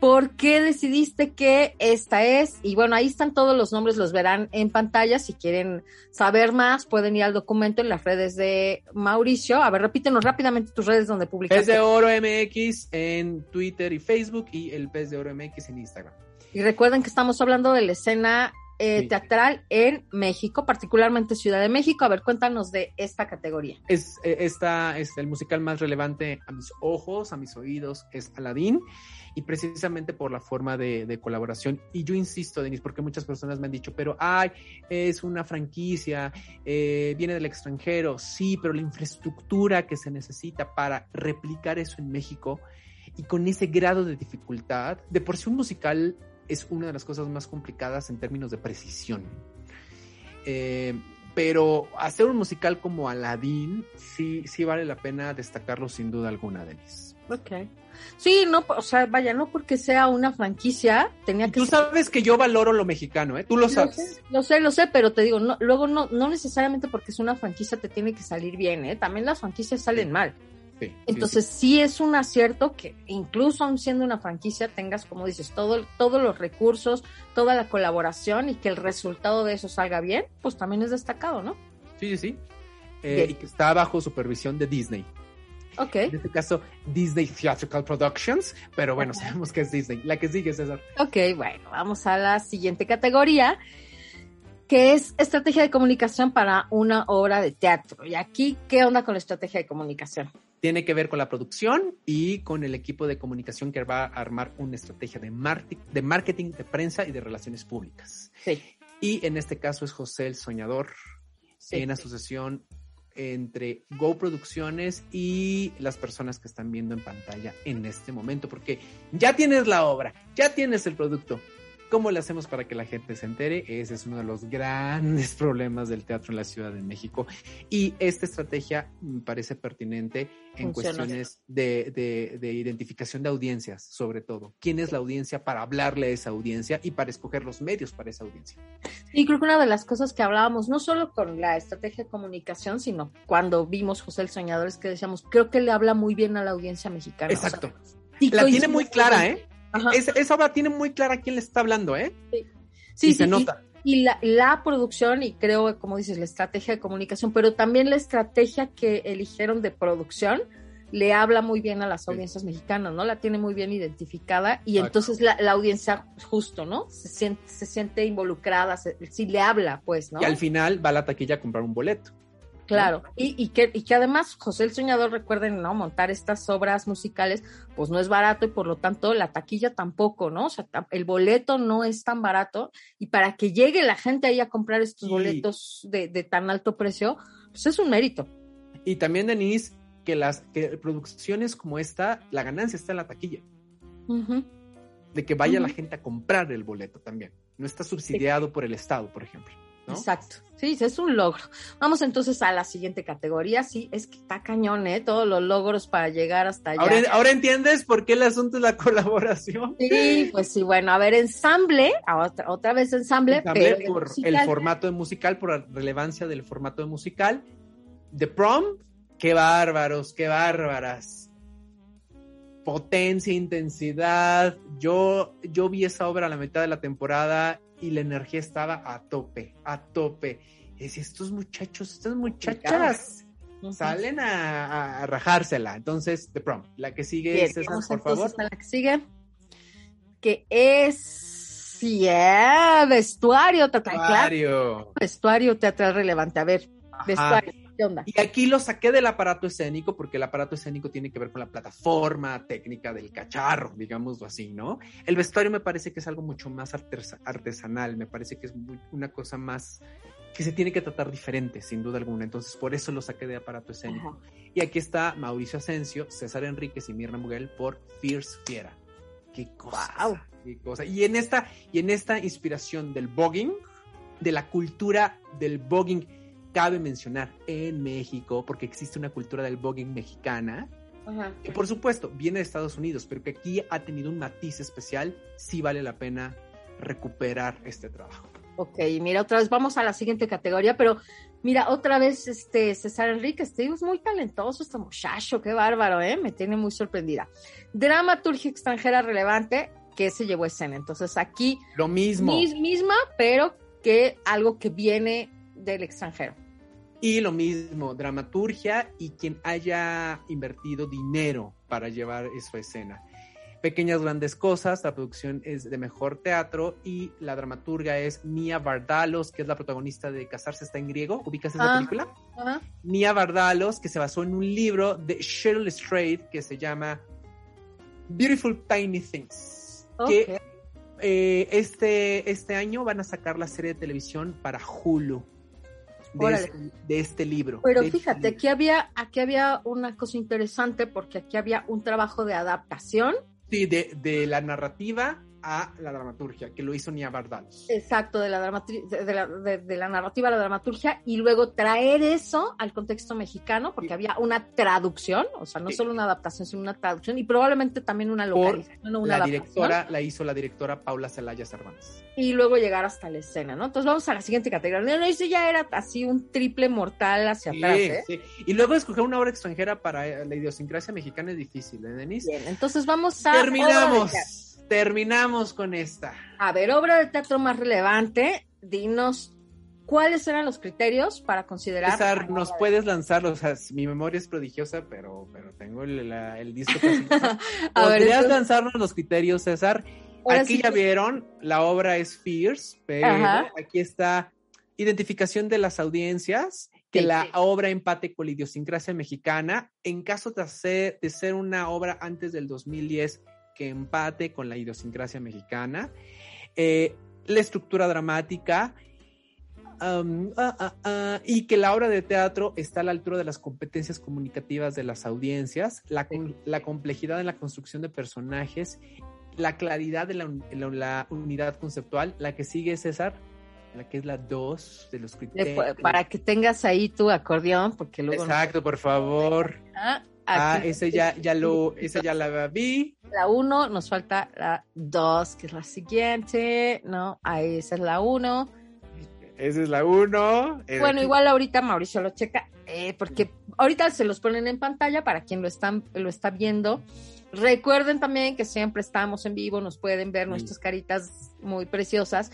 ¿Por qué decidiste que esta es? Y bueno, ahí están todos los nombres, los verán en pantalla. Si quieren saber más, pueden ir al documento en las redes de Mauricio. A ver, repítenos rápidamente tus redes donde Pez publicaste. de Oro MX en Twitter y Facebook y el Pez de Oro MX en Instagram. Y recuerden que estamos hablando de la escena eh, teatral en México, particularmente Ciudad de México. A ver, cuéntanos de esta categoría. Es, eh, esta es el musical más relevante a mis ojos, a mis oídos, es Aladdin. Y precisamente por la forma de, colaboración. Y yo insisto, Denis, porque muchas personas me han dicho, pero ay, es una franquicia, eh, viene del extranjero. Sí, pero la infraestructura que se necesita para replicar eso en México y con ese grado de dificultad, de por sí un musical es una de las cosas más complicadas en términos de precisión. Eh, pero hacer un musical como Aladdin sí, sí vale la pena destacarlo sin duda alguna, Denis. Ok. Sí, no, o sea, vaya, no porque sea una franquicia, tenía que tú ser- sabes que yo valoro lo mexicano, ¿eh? Tú lo Lo sabes. sé, lo sé, lo sé, pero te digo, no, luego no, no necesariamente porque es una franquicia te tiene que salir bien, ¿eh? También las franquicias salen Sí. mal. Sí, sí, Entonces sí. es un acierto que incluso aun siendo una franquicia tengas, como dices, todo, todos los recursos, toda la colaboración y que el resultado de eso salga bien, pues también es destacado, ¿no? sí, sí, sí. Eh, y que está bajo supervisión de Disney. Ok, En este caso, Disney Theatrical Productions, pero bueno, sabemos que es Disney. La que sigue, César. ok, bueno, vamos a la siguiente categoría, que es estrategia de comunicación para una obra de teatro. Y aquí, ¿qué onda con la estrategia de comunicación? Tiene que ver con la producción y con el equipo de comunicación que va a armar una estrategia de, de marketing, de prensa y de relaciones públicas. Sí, Y en este caso es José el Soñador, sí. en asociación entre Go Producciones y las personas que están viendo en pantalla en este momento, porque ya tienes la obra, ya tienes el producto. ¿Cómo le hacemos para que la gente se entere? Ese es uno de los grandes [laughs] problemas del teatro en la Ciudad de México. Y esta estrategia me parece pertinente en Funciona. cuestiones de, de- de identificación de audiencias, sobre todo. ¿Quién es la audiencia para hablarle a esa audiencia y para escoger los medios para esa audiencia? Y creo que una de las cosas que hablábamos, no solo con la estrategia de comunicación, sino cuando vimos José el Soñador, es que decíamos, creo que le habla muy bien a la audiencia mexicana. Exacto. O sea, sí La tiene muy clara, ¿eh? Ajá. Esa, obra tiene muy clara a quién le está hablando, ¿eh? Sí, y se sí, nota. Y, la, la producción, y creo, como dices, la estrategia de comunicación, pero también la estrategia que eligieron de producción le habla muy bien a las Sí. audiencias mexicanas, ¿no? La tiene muy bien identificada y entonces la, la audiencia, justo, ¿no? Se siente, se siente involucrada, se, sí le habla, pues, ¿no? Y al final va a la taquilla a comprar un boleto. Claro, y, y, que, y que además José el Soñador, recuerden, ¿no? Montar estas obras musicales, pues no es barato y por lo tanto la taquilla tampoco, ¿no? O sea, el boleto no es tan barato y para que llegue la gente ahí a comprar estos Sí. boletos de, de tan alto precio, pues es un mérito. Y también, Denise, que las que producciones como esta, la ganancia está en la taquilla. De que vaya la gente a comprar el boleto también. No está subsidiado por el Estado, por ejemplo. ¿No? Exacto. Sí, es un logro. Vamos entonces a la siguiente categoría. Sí, es que está cañón, ¿eh? Todos los logros para llegar hasta allá. Ahora, ahora entiendes por qué el asunto es la [laughs] colaboración. Sí, pues sí, bueno, a ver, ensamble, otra, otra vez ensamble, Ensamble pero por musical. el formato de musical, por la relevancia del formato de musical. The Prom, qué bárbaros, qué bárbaras. Potencia, intensidad. Yo, yo vi esa obra a la mitad de la temporada y la energía estaba a tope, a tope. Y decía, estos muchachos, estas muchachas, salen a, rajársela. Entonces, The Prom. La que sigue Bien, es vamos por favor. a la que sigue, que es, yeah, vestuario teatral, claro, Vestuario. vestuario teatral relevante. A ver, Ajá. vestuario, ¿qué onda? Y aquí lo saqué del aparato escénico porque el aparato escénico tiene que ver con la plataforma técnica del cacharro, digámoslo así, ¿no? El vestuario me parece que es algo mucho más artesa- artesanal, me parece que es muy- una cosa más que se tiene que tratar diferente, sin duda alguna. Entonces, por eso lo saqué de aparato escénico. Ajá. Y aquí está Mauricio Asensio, César Enríquez y Mirna Muguel por Fierce Fiera. Qué cosa. Guau. Qué cosa. Y en esta, y en esta inspiración del voguing, de la cultura del voguing, cabe mencionar en México, porque existe una cultura del voguing mexicana, Ajá. que por supuesto viene de Estados Unidos, pero que aquí ha tenido un matiz especial, sí vale la pena recuperar este trabajo. Ok, mira, otra vez vamos a la siguiente categoría, pero mira, otra vez este César Enrique, este es muy talentoso este muchacho, qué bárbaro, ¿eh? Me tiene muy sorprendida. Dramaturgia extranjera relevante que se llevó escena. Entonces aquí Lo mismo. mis- misma, pero que algo que viene del extranjero. Y lo mismo, dramaturgia y quien haya invertido dinero para llevar eso a escena. Pequeñas grandes cosas, la producción es de mejor teatro y la dramaturga es Mia Vardalos, que es la protagonista de Casarse está en griego. ¿Ubicas esa Ah. película? Mia Vardalos, que se basó en un libro de Cheryl Strait que se llama Beautiful Tiny Things. Que eh, este, este año van a sacar la serie de televisión para Hulu. De, este, de este libro. Pero este fíjate, libro. aquí había, aquí había una cosa interesante porque aquí había un trabajo de adaptación. Sí, de, de la narrativa a la dramaturgia, que lo hizo Nia Bardalos. Exacto, de la, de, la, de- de la narrativa a la dramaturgia y luego traer eso al contexto mexicano, porque había una traducción, o sea, no solo una adaptación, sino una traducción y probablemente también una localización una La adaptación. directora la hizo la directora Paula Celaya Cervantes. Y luego llegar hasta la escena, ¿no? Entonces vamos a la siguiente categoría. No, eso ya era así un triple mortal hacia atrás, Sí, ¿eh? sí. Y luego escoger una obra extranjera para eh, la idiosincrasia mexicana es difícil, ¿eh, Denise? Bien, entonces vamos a... Terminamos. Terminamos con esta. A ver, obra de teatro más relevante, dinos cuáles eran los criterios para considerar... César, nos puedes lanzar, o sea, mi memoria es prodigiosa, pero, pero tengo el, la- el disco casi. [laughs] A ver, ¿Podrías entonces- lanzarnos los criterios, César? Ahora Aquí sí ya vieron, la obra es Fierce, pero Ajá. aquí está identificación de las audiencias, que Sí, la sí. obra empate con la idiosincrasia mexicana, en caso de ser, de ser una obra antes del 2010, que empate con la idiosincrasia mexicana, eh, la estructura dramática, um, ah, ah, ah, y que la obra de teatro está a la altura de las competencias comunicativas de las audiencias, la, complejidad en la construcción de personajes, la claridad de la- la unidad conceptual, la que sigue César, la que es la 2 de los criterios. para que tengas ahí tu acordeón, porque luego... Exacto, por favor. Ah, Ah, ya, ya lo, ese ya la vi. La 1, nos falta la 2, que es la siguiente, ¿no? Ahí esa es la 1. Esa es la 1. Bueno, igual ahorita Mauricio lo checa, eh, porque ahorita se los ponen en pantalla para quien lo, están, lo está viendo. Recuerden también que siempre estamos en vivo, nos pueden ver Sí. nuestras caritas muy preciosas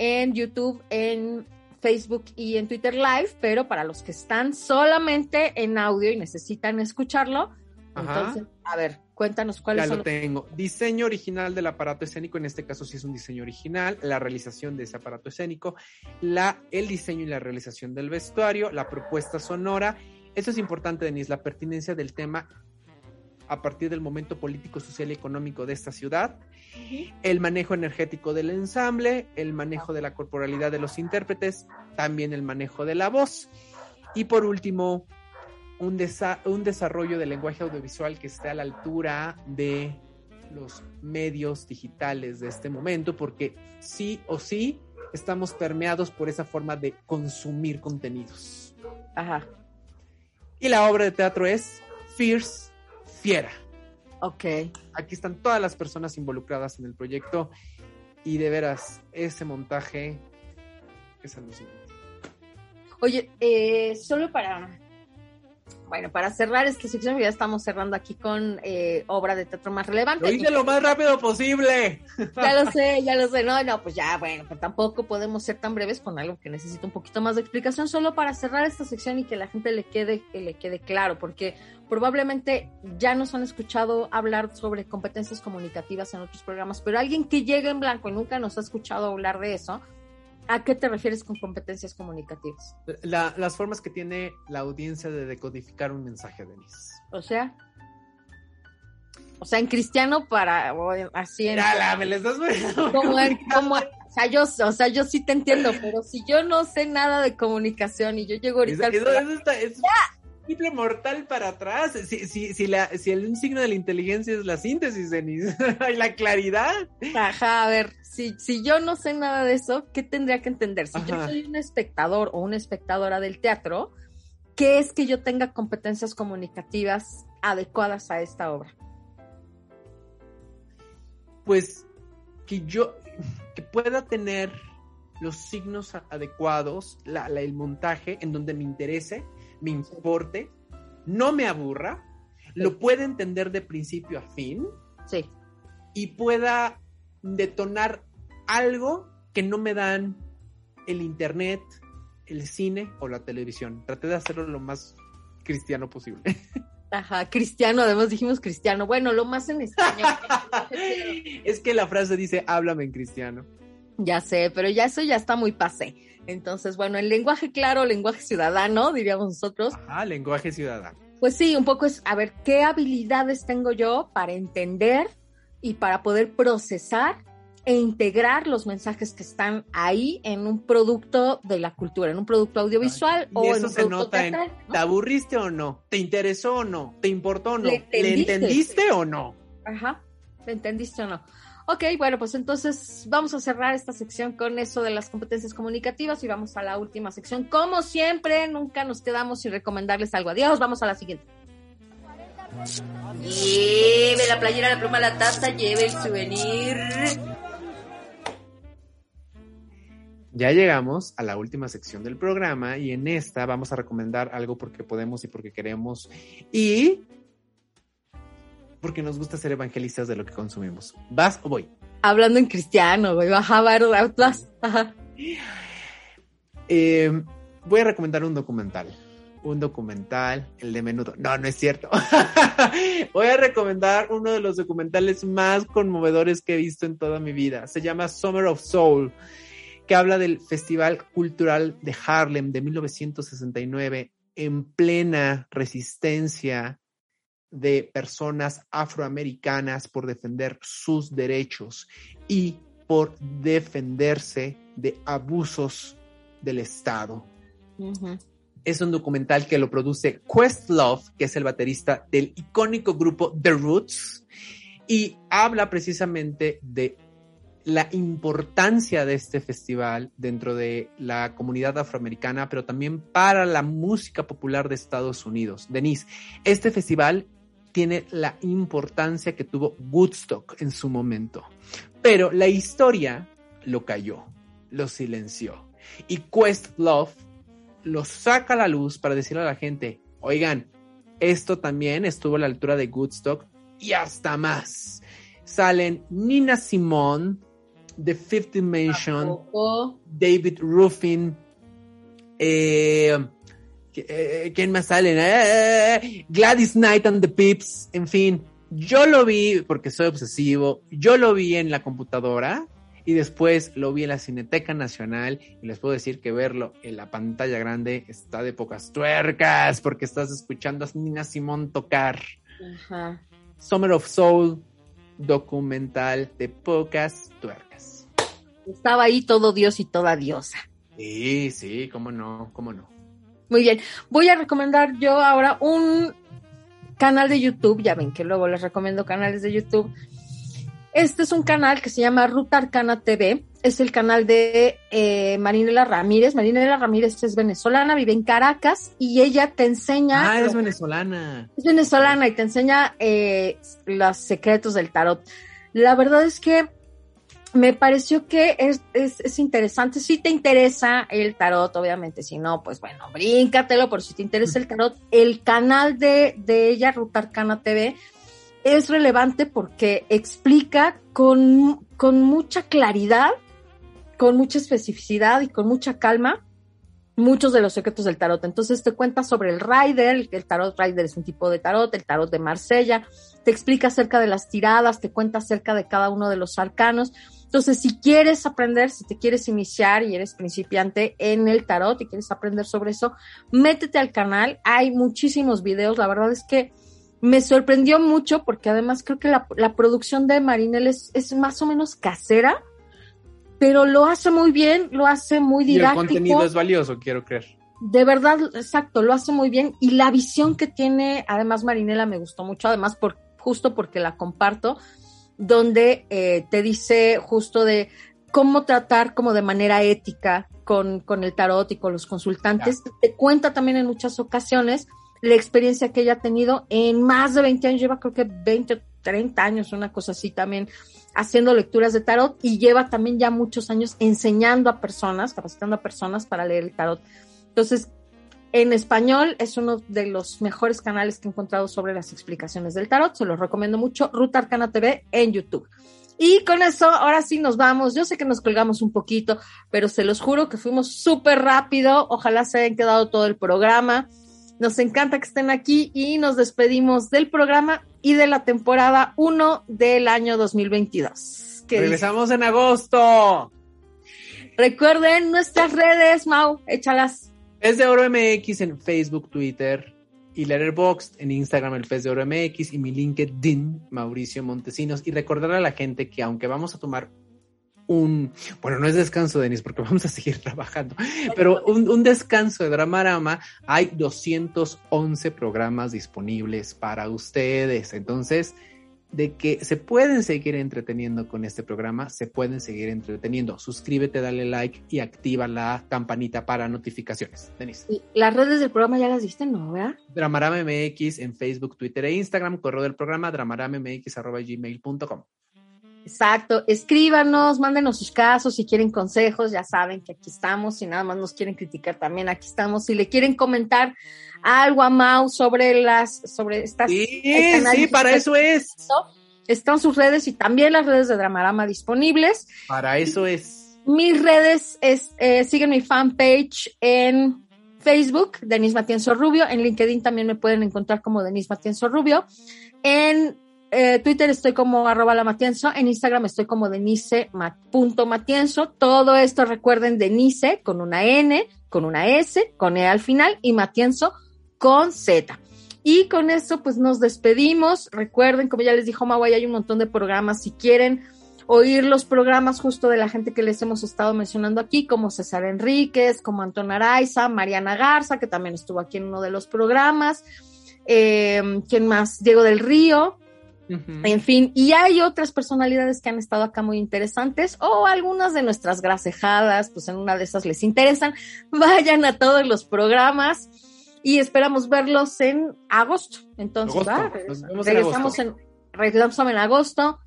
en YouTube, en Facebook y en Twitter Live, pero para los que están solamente en audio y necesitan escucharlo, Ajá. entonces, a ver, cuéntanos cuáles Ya son lo los tengo. Diseño original del aparato escénico, en este caso sí es un diseño original, la realización de ese aparato escénico, la, el diseño y la realización del vestuario, la propuesta sonora. Eso es importante, Denise, la pertinencia del tema a partir del momento político, social y económico de esta ciudad, el manejo energético del ensamble, el manejo de la corporalidad de los intérpretes, también el manejo de la voz. Y por último un, desa- un desarrollo del lenguaje audiovisual que esté a la altura de los medios digitales de este momento, porque sí o sí estamos permeados por esa forma de consumir contenidos. Ajá, Y la obra de teatro es Fierce Fiera. ok. Aquí están todas las personas involucradas en el proyecto y de veras, ese montaje es alucinante. Oye, eh, solo para bueno, para cerrar esta sección, ya estamos cerrando aquí con eh, obra de teatro más relevante. Lo hice lo más rápido posible. [laughs] Ya lo sé, ya lo sé. No, no, pues ya, bueno, pues tampoco podemos ser tan breves con algo que necesita un poquito más de explicación, solo para cerrar esta sección y que la gente le quede, que le quede claro, porque probablemente ya nos han escuchado hablar sobre competencias comunicativas en otros programas, pero alguien que llegue en blanco y nunca nos ha escuchado hablar de eso, ¿A qué te refieres con competencias comunicativas? La, las formas que tiene la audiencia de decodificar un mensaje, Denise. O sea, o sea, en cristiano para o así en Dala, me les das [laughs] como, como, o sea, yo, o sea, yo sí te entiendo, pero si yo no sé nada de comunicación y yo llego ahorita eso, al eso está, es triple mortal para atrás. Si, si, si, la, si el signo de la inteligencia es la síntesis, Denise, [laughs] y la claridad. Ajá, a ver, si, si yo no sé nada de eso, ¿qué tendría que entender? Si yo soy un espectador o una espectadora del teatro, ¿qué es que yo tenga competencias comunicativas adecuadas a esta obra? Pues que yo, que pueda tener los signos adecuados, la, la, el montaje en donde me interese, me importe, no me aburra, sí. lo pueda entender de principio a fin. Sí. Y pueda detonar algo que no me dan el internet, el cine o la televisión. Traté de hacerlo lo más cristiano posible. [laughs] Ajá, cristiano, además dijimos cristiano. Bueno, lo más en español. [laughs] es que la frase dice, háblame en cristiano. Ya sé, pero ya eso ya está muy pasé. Entonces, bueno, el lenguaje claro, lenguaje ciudadano, diríamos nosotros. Ajá, lenguaje ciudadano. Pues sí, un poco es, a ver, ¿qué habilidades tengo yo para entender y para poder procesar e integrar los mensajes que están ahí en un producto de la cultura, en un producto audiovisual y o eso en un se producto nota teatral, en, ¿no? ¿te aburriste o no? ¿Te interesó o no? ¿Te importó o no? ¿Le ¿Le entendiste? entendiste o no? Ajá, ¿me entendiste o no? Ok, bueno, pues entonces vamos a cerrar esta sección con eso de las competencias comunicativas y vamos a la última sección. Como siempre, nunca nos quedamos sin recomendarles algo. Adiós, vamos a la siguiente. Lleve la playera, la pluma, la taza, lleve el souvenir. Ya llegamos a la última sección del programa y en esta vamos a recomendar algo porque podemos y porque queremos y porque nos gusta ser evangelistas de lo que consumimos. ¿Vas o voy? Hablando en cristiano, güey, baja verdad, vas. Ajá. Eh, voy a recomendar un documental. Un documental, el de menudo. No, no es cierto. [laughs] voy a recomendar uno de los documentales más conmovedores que he visto en toda mi vida. Se llama Summer of Soul, que habla del Festival Cultural de Harlem de 1969 en plena resistencia de personas afroamericanas por defender sus derechos y por defenderse de abusos del Estado. Es un documental que lo produce Questlove, que es el baterista del icónico grupo The Roots, y habla precisamente de la importancia de este festival dentro de la comunidad afroamericana, pero también para la música popular de Estados Unidos. Denise, este festival tiene la importancia que tuvo Woodstock en su momento, pero la historia lo cayó, lo silenció. Y Questlove lo saca a la luz para decirle a la gente, oigan, esto también estuvo a la altura de Woodstock y hasta más. Salen Nina Simone, The Fifth Dimension. David Ruffin, eh, eh, ¿quién más sale? Eh, Gladys Knight and the Pips, en fin, yo lo vi porque soy obsesivo, yo lo vi en la computadora y después lo vi en la Cineteca Nacional y les puedo decir que verlo en la pantalla grande está de pocas tuercas porque estás escuchando a Nina Simón tocar Ajá. Summer of Soul documental de pocas tuercas. Estaba ahí todo Dios y toda diosa. Sí, sí, cómo no, cómo no. Muy bien, voy a recomendar yo ahora un canal de YouTube, ya ven que luego les recomiendo canales de YouTube. Este es un canal que se llama Ruta Arcana TV, es el canal de eh, Marinela Ramírez. Marinela Ramírez es venezolana, vive en Caracas y ella te enseña... Ah, es venezolana. Es venezolana y te enseña eh, los secretos del tarot. La verdad es que me pareció que es, es, es, interesante. Si te interesa el tarot, obviamente, si no, pues bueno, bríncatelo, por si te interesa el tarot. El canal de, de ella, Rutarcana TV, es relevante porque explica con, con mucha claridad, con mucha especificidad y con mucha calma muchos de los secretos del tarot. Entonces te cuenta sobre el Rider, el tarot Rider es un tipo de tarot, el tarot de Marsella, te explica acerca de las tiradas, te cuenta acerca de cada uno de los arcanos. Entonces, si quieres aprender, si te quieres iniciar y eres principiante en el tarot y quieres aprender sobre eso, métete al canal. Hay muchísimos videos. La verdad es que me sorprendió mucho porque además creo que la, la producción de Marinel es, es, más o menos casera, pero lo hace muy bien, lo hace muy didáctico. Y el contenido es valioso, quiero creer. De verdad, exacto, lo hace muy bien. Y la visión que tiene, además, Marinela me gustó mucho, además, por, justo porque la comparto donde eh, te dice justo de cómo tratar como de manera ética con, con el tarot y con los consultantes. Te cuenta también en muchas ocasiones la experiencia que ella ha tenido en más de 20 años, lleva creo que 20 o 30 años, una cosa así también, haciendo lecturas de tarot y lleva también ya muchos años enseñando a personas, capacitando a personas para leer el tarot. Entonces, en español es uno de los mejores canales que he encontrado sobre las explicaciones del tarot. Se los recomiendo mucho. Ruta Arcana TV en YouTube. Y con eso, ahora sí nos vamos. Yo sé que nos colgamos un poquito, pero se los juro que fuimos súper rápido. Ojalá se hayan quedado todo el programa. Nos encanta que estén aquí y nos despedimos del programa y de la temporada 1 del año 2022. Regresamos en agosto. Recuerden nuestras redes, Mau, échalas. Pez de Oro MX en Facebook, Twitter y Letterboxd en Instagram, el Pez de Oro MX y mi LinkedIn, Mauricio Montesinos. Y recordar a la gente que aunque vamos a tomar un, bueno, no es descanso, Denis, porque [laughs] vamos a seguir trabajando, pero un, un, descanso de Dramarama, hay 211 programas disponibles para ustedes. Entonces, de que se pueden seguir entreteniendo con este programa, se pueden seguir entreteniendo. Suscríbete, dale like y activa la campanita para notificaciones. Denise. Las redes del programa ya las diste, ¿no? ¿verdad? Dramarama MX en Facebook, Twitter e Instagram, correo del programa dramaramamx.gmail.com. Exacto, escríbanos, mándenos sus casos, si quieren consejos, ya saben que aquí estamos, si nada más nos quieren criticar también, aquí estamos, si le quieren comentar algo a Mau sobre las, sobre estas... Sí, sí, para eso es. Están sus redes y también las redes de Dramarama disponibles. Para eso es. Mis redes es, eh, siguen mi fanpage en Facebook, Denis Matienzo Rubio, en LinkedIn también me pueden encontrar como Denis Matienzo Rubio, en eh, Twitter estoy como arroba la Matienzo, en Instagram estoy como denise.matienzo. Todo esto recuerden Denise con una N, con una S, con E al final y Matienzo con Z. Y con esto pues nos despedimos. Recuerden, como ya les dijo Mawai, hay un montón de programas. Si quieren oír los programas justo de la gente que les hemos estado mencionando aquí, como César Enríquez, como Anton Araiza, Mariana Garza, que también estuvo aquí en uno de los programas. Eh, ¿Quién más? Diego del Río, en fin, y hay otras personalidades que han estado acá muy interesantes o algunas de nuestras grasejadas, pues en una de esas les interesan. [laughs] Vayan a todos los programas y esperamos verlos en agosto. Entonces, regresamos, en, regresamos en agosto.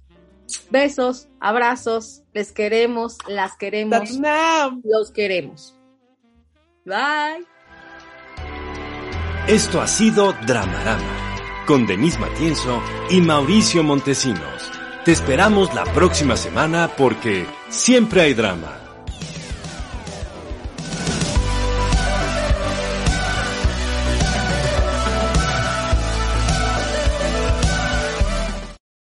Besos, abrazos, les queremos, las queremos, los queremos. Bye. Esto ha sido Dramarama con Denise Matienzo y Mauricio Montesinos. Te esperamos la próxima semana porque siempre hay drama.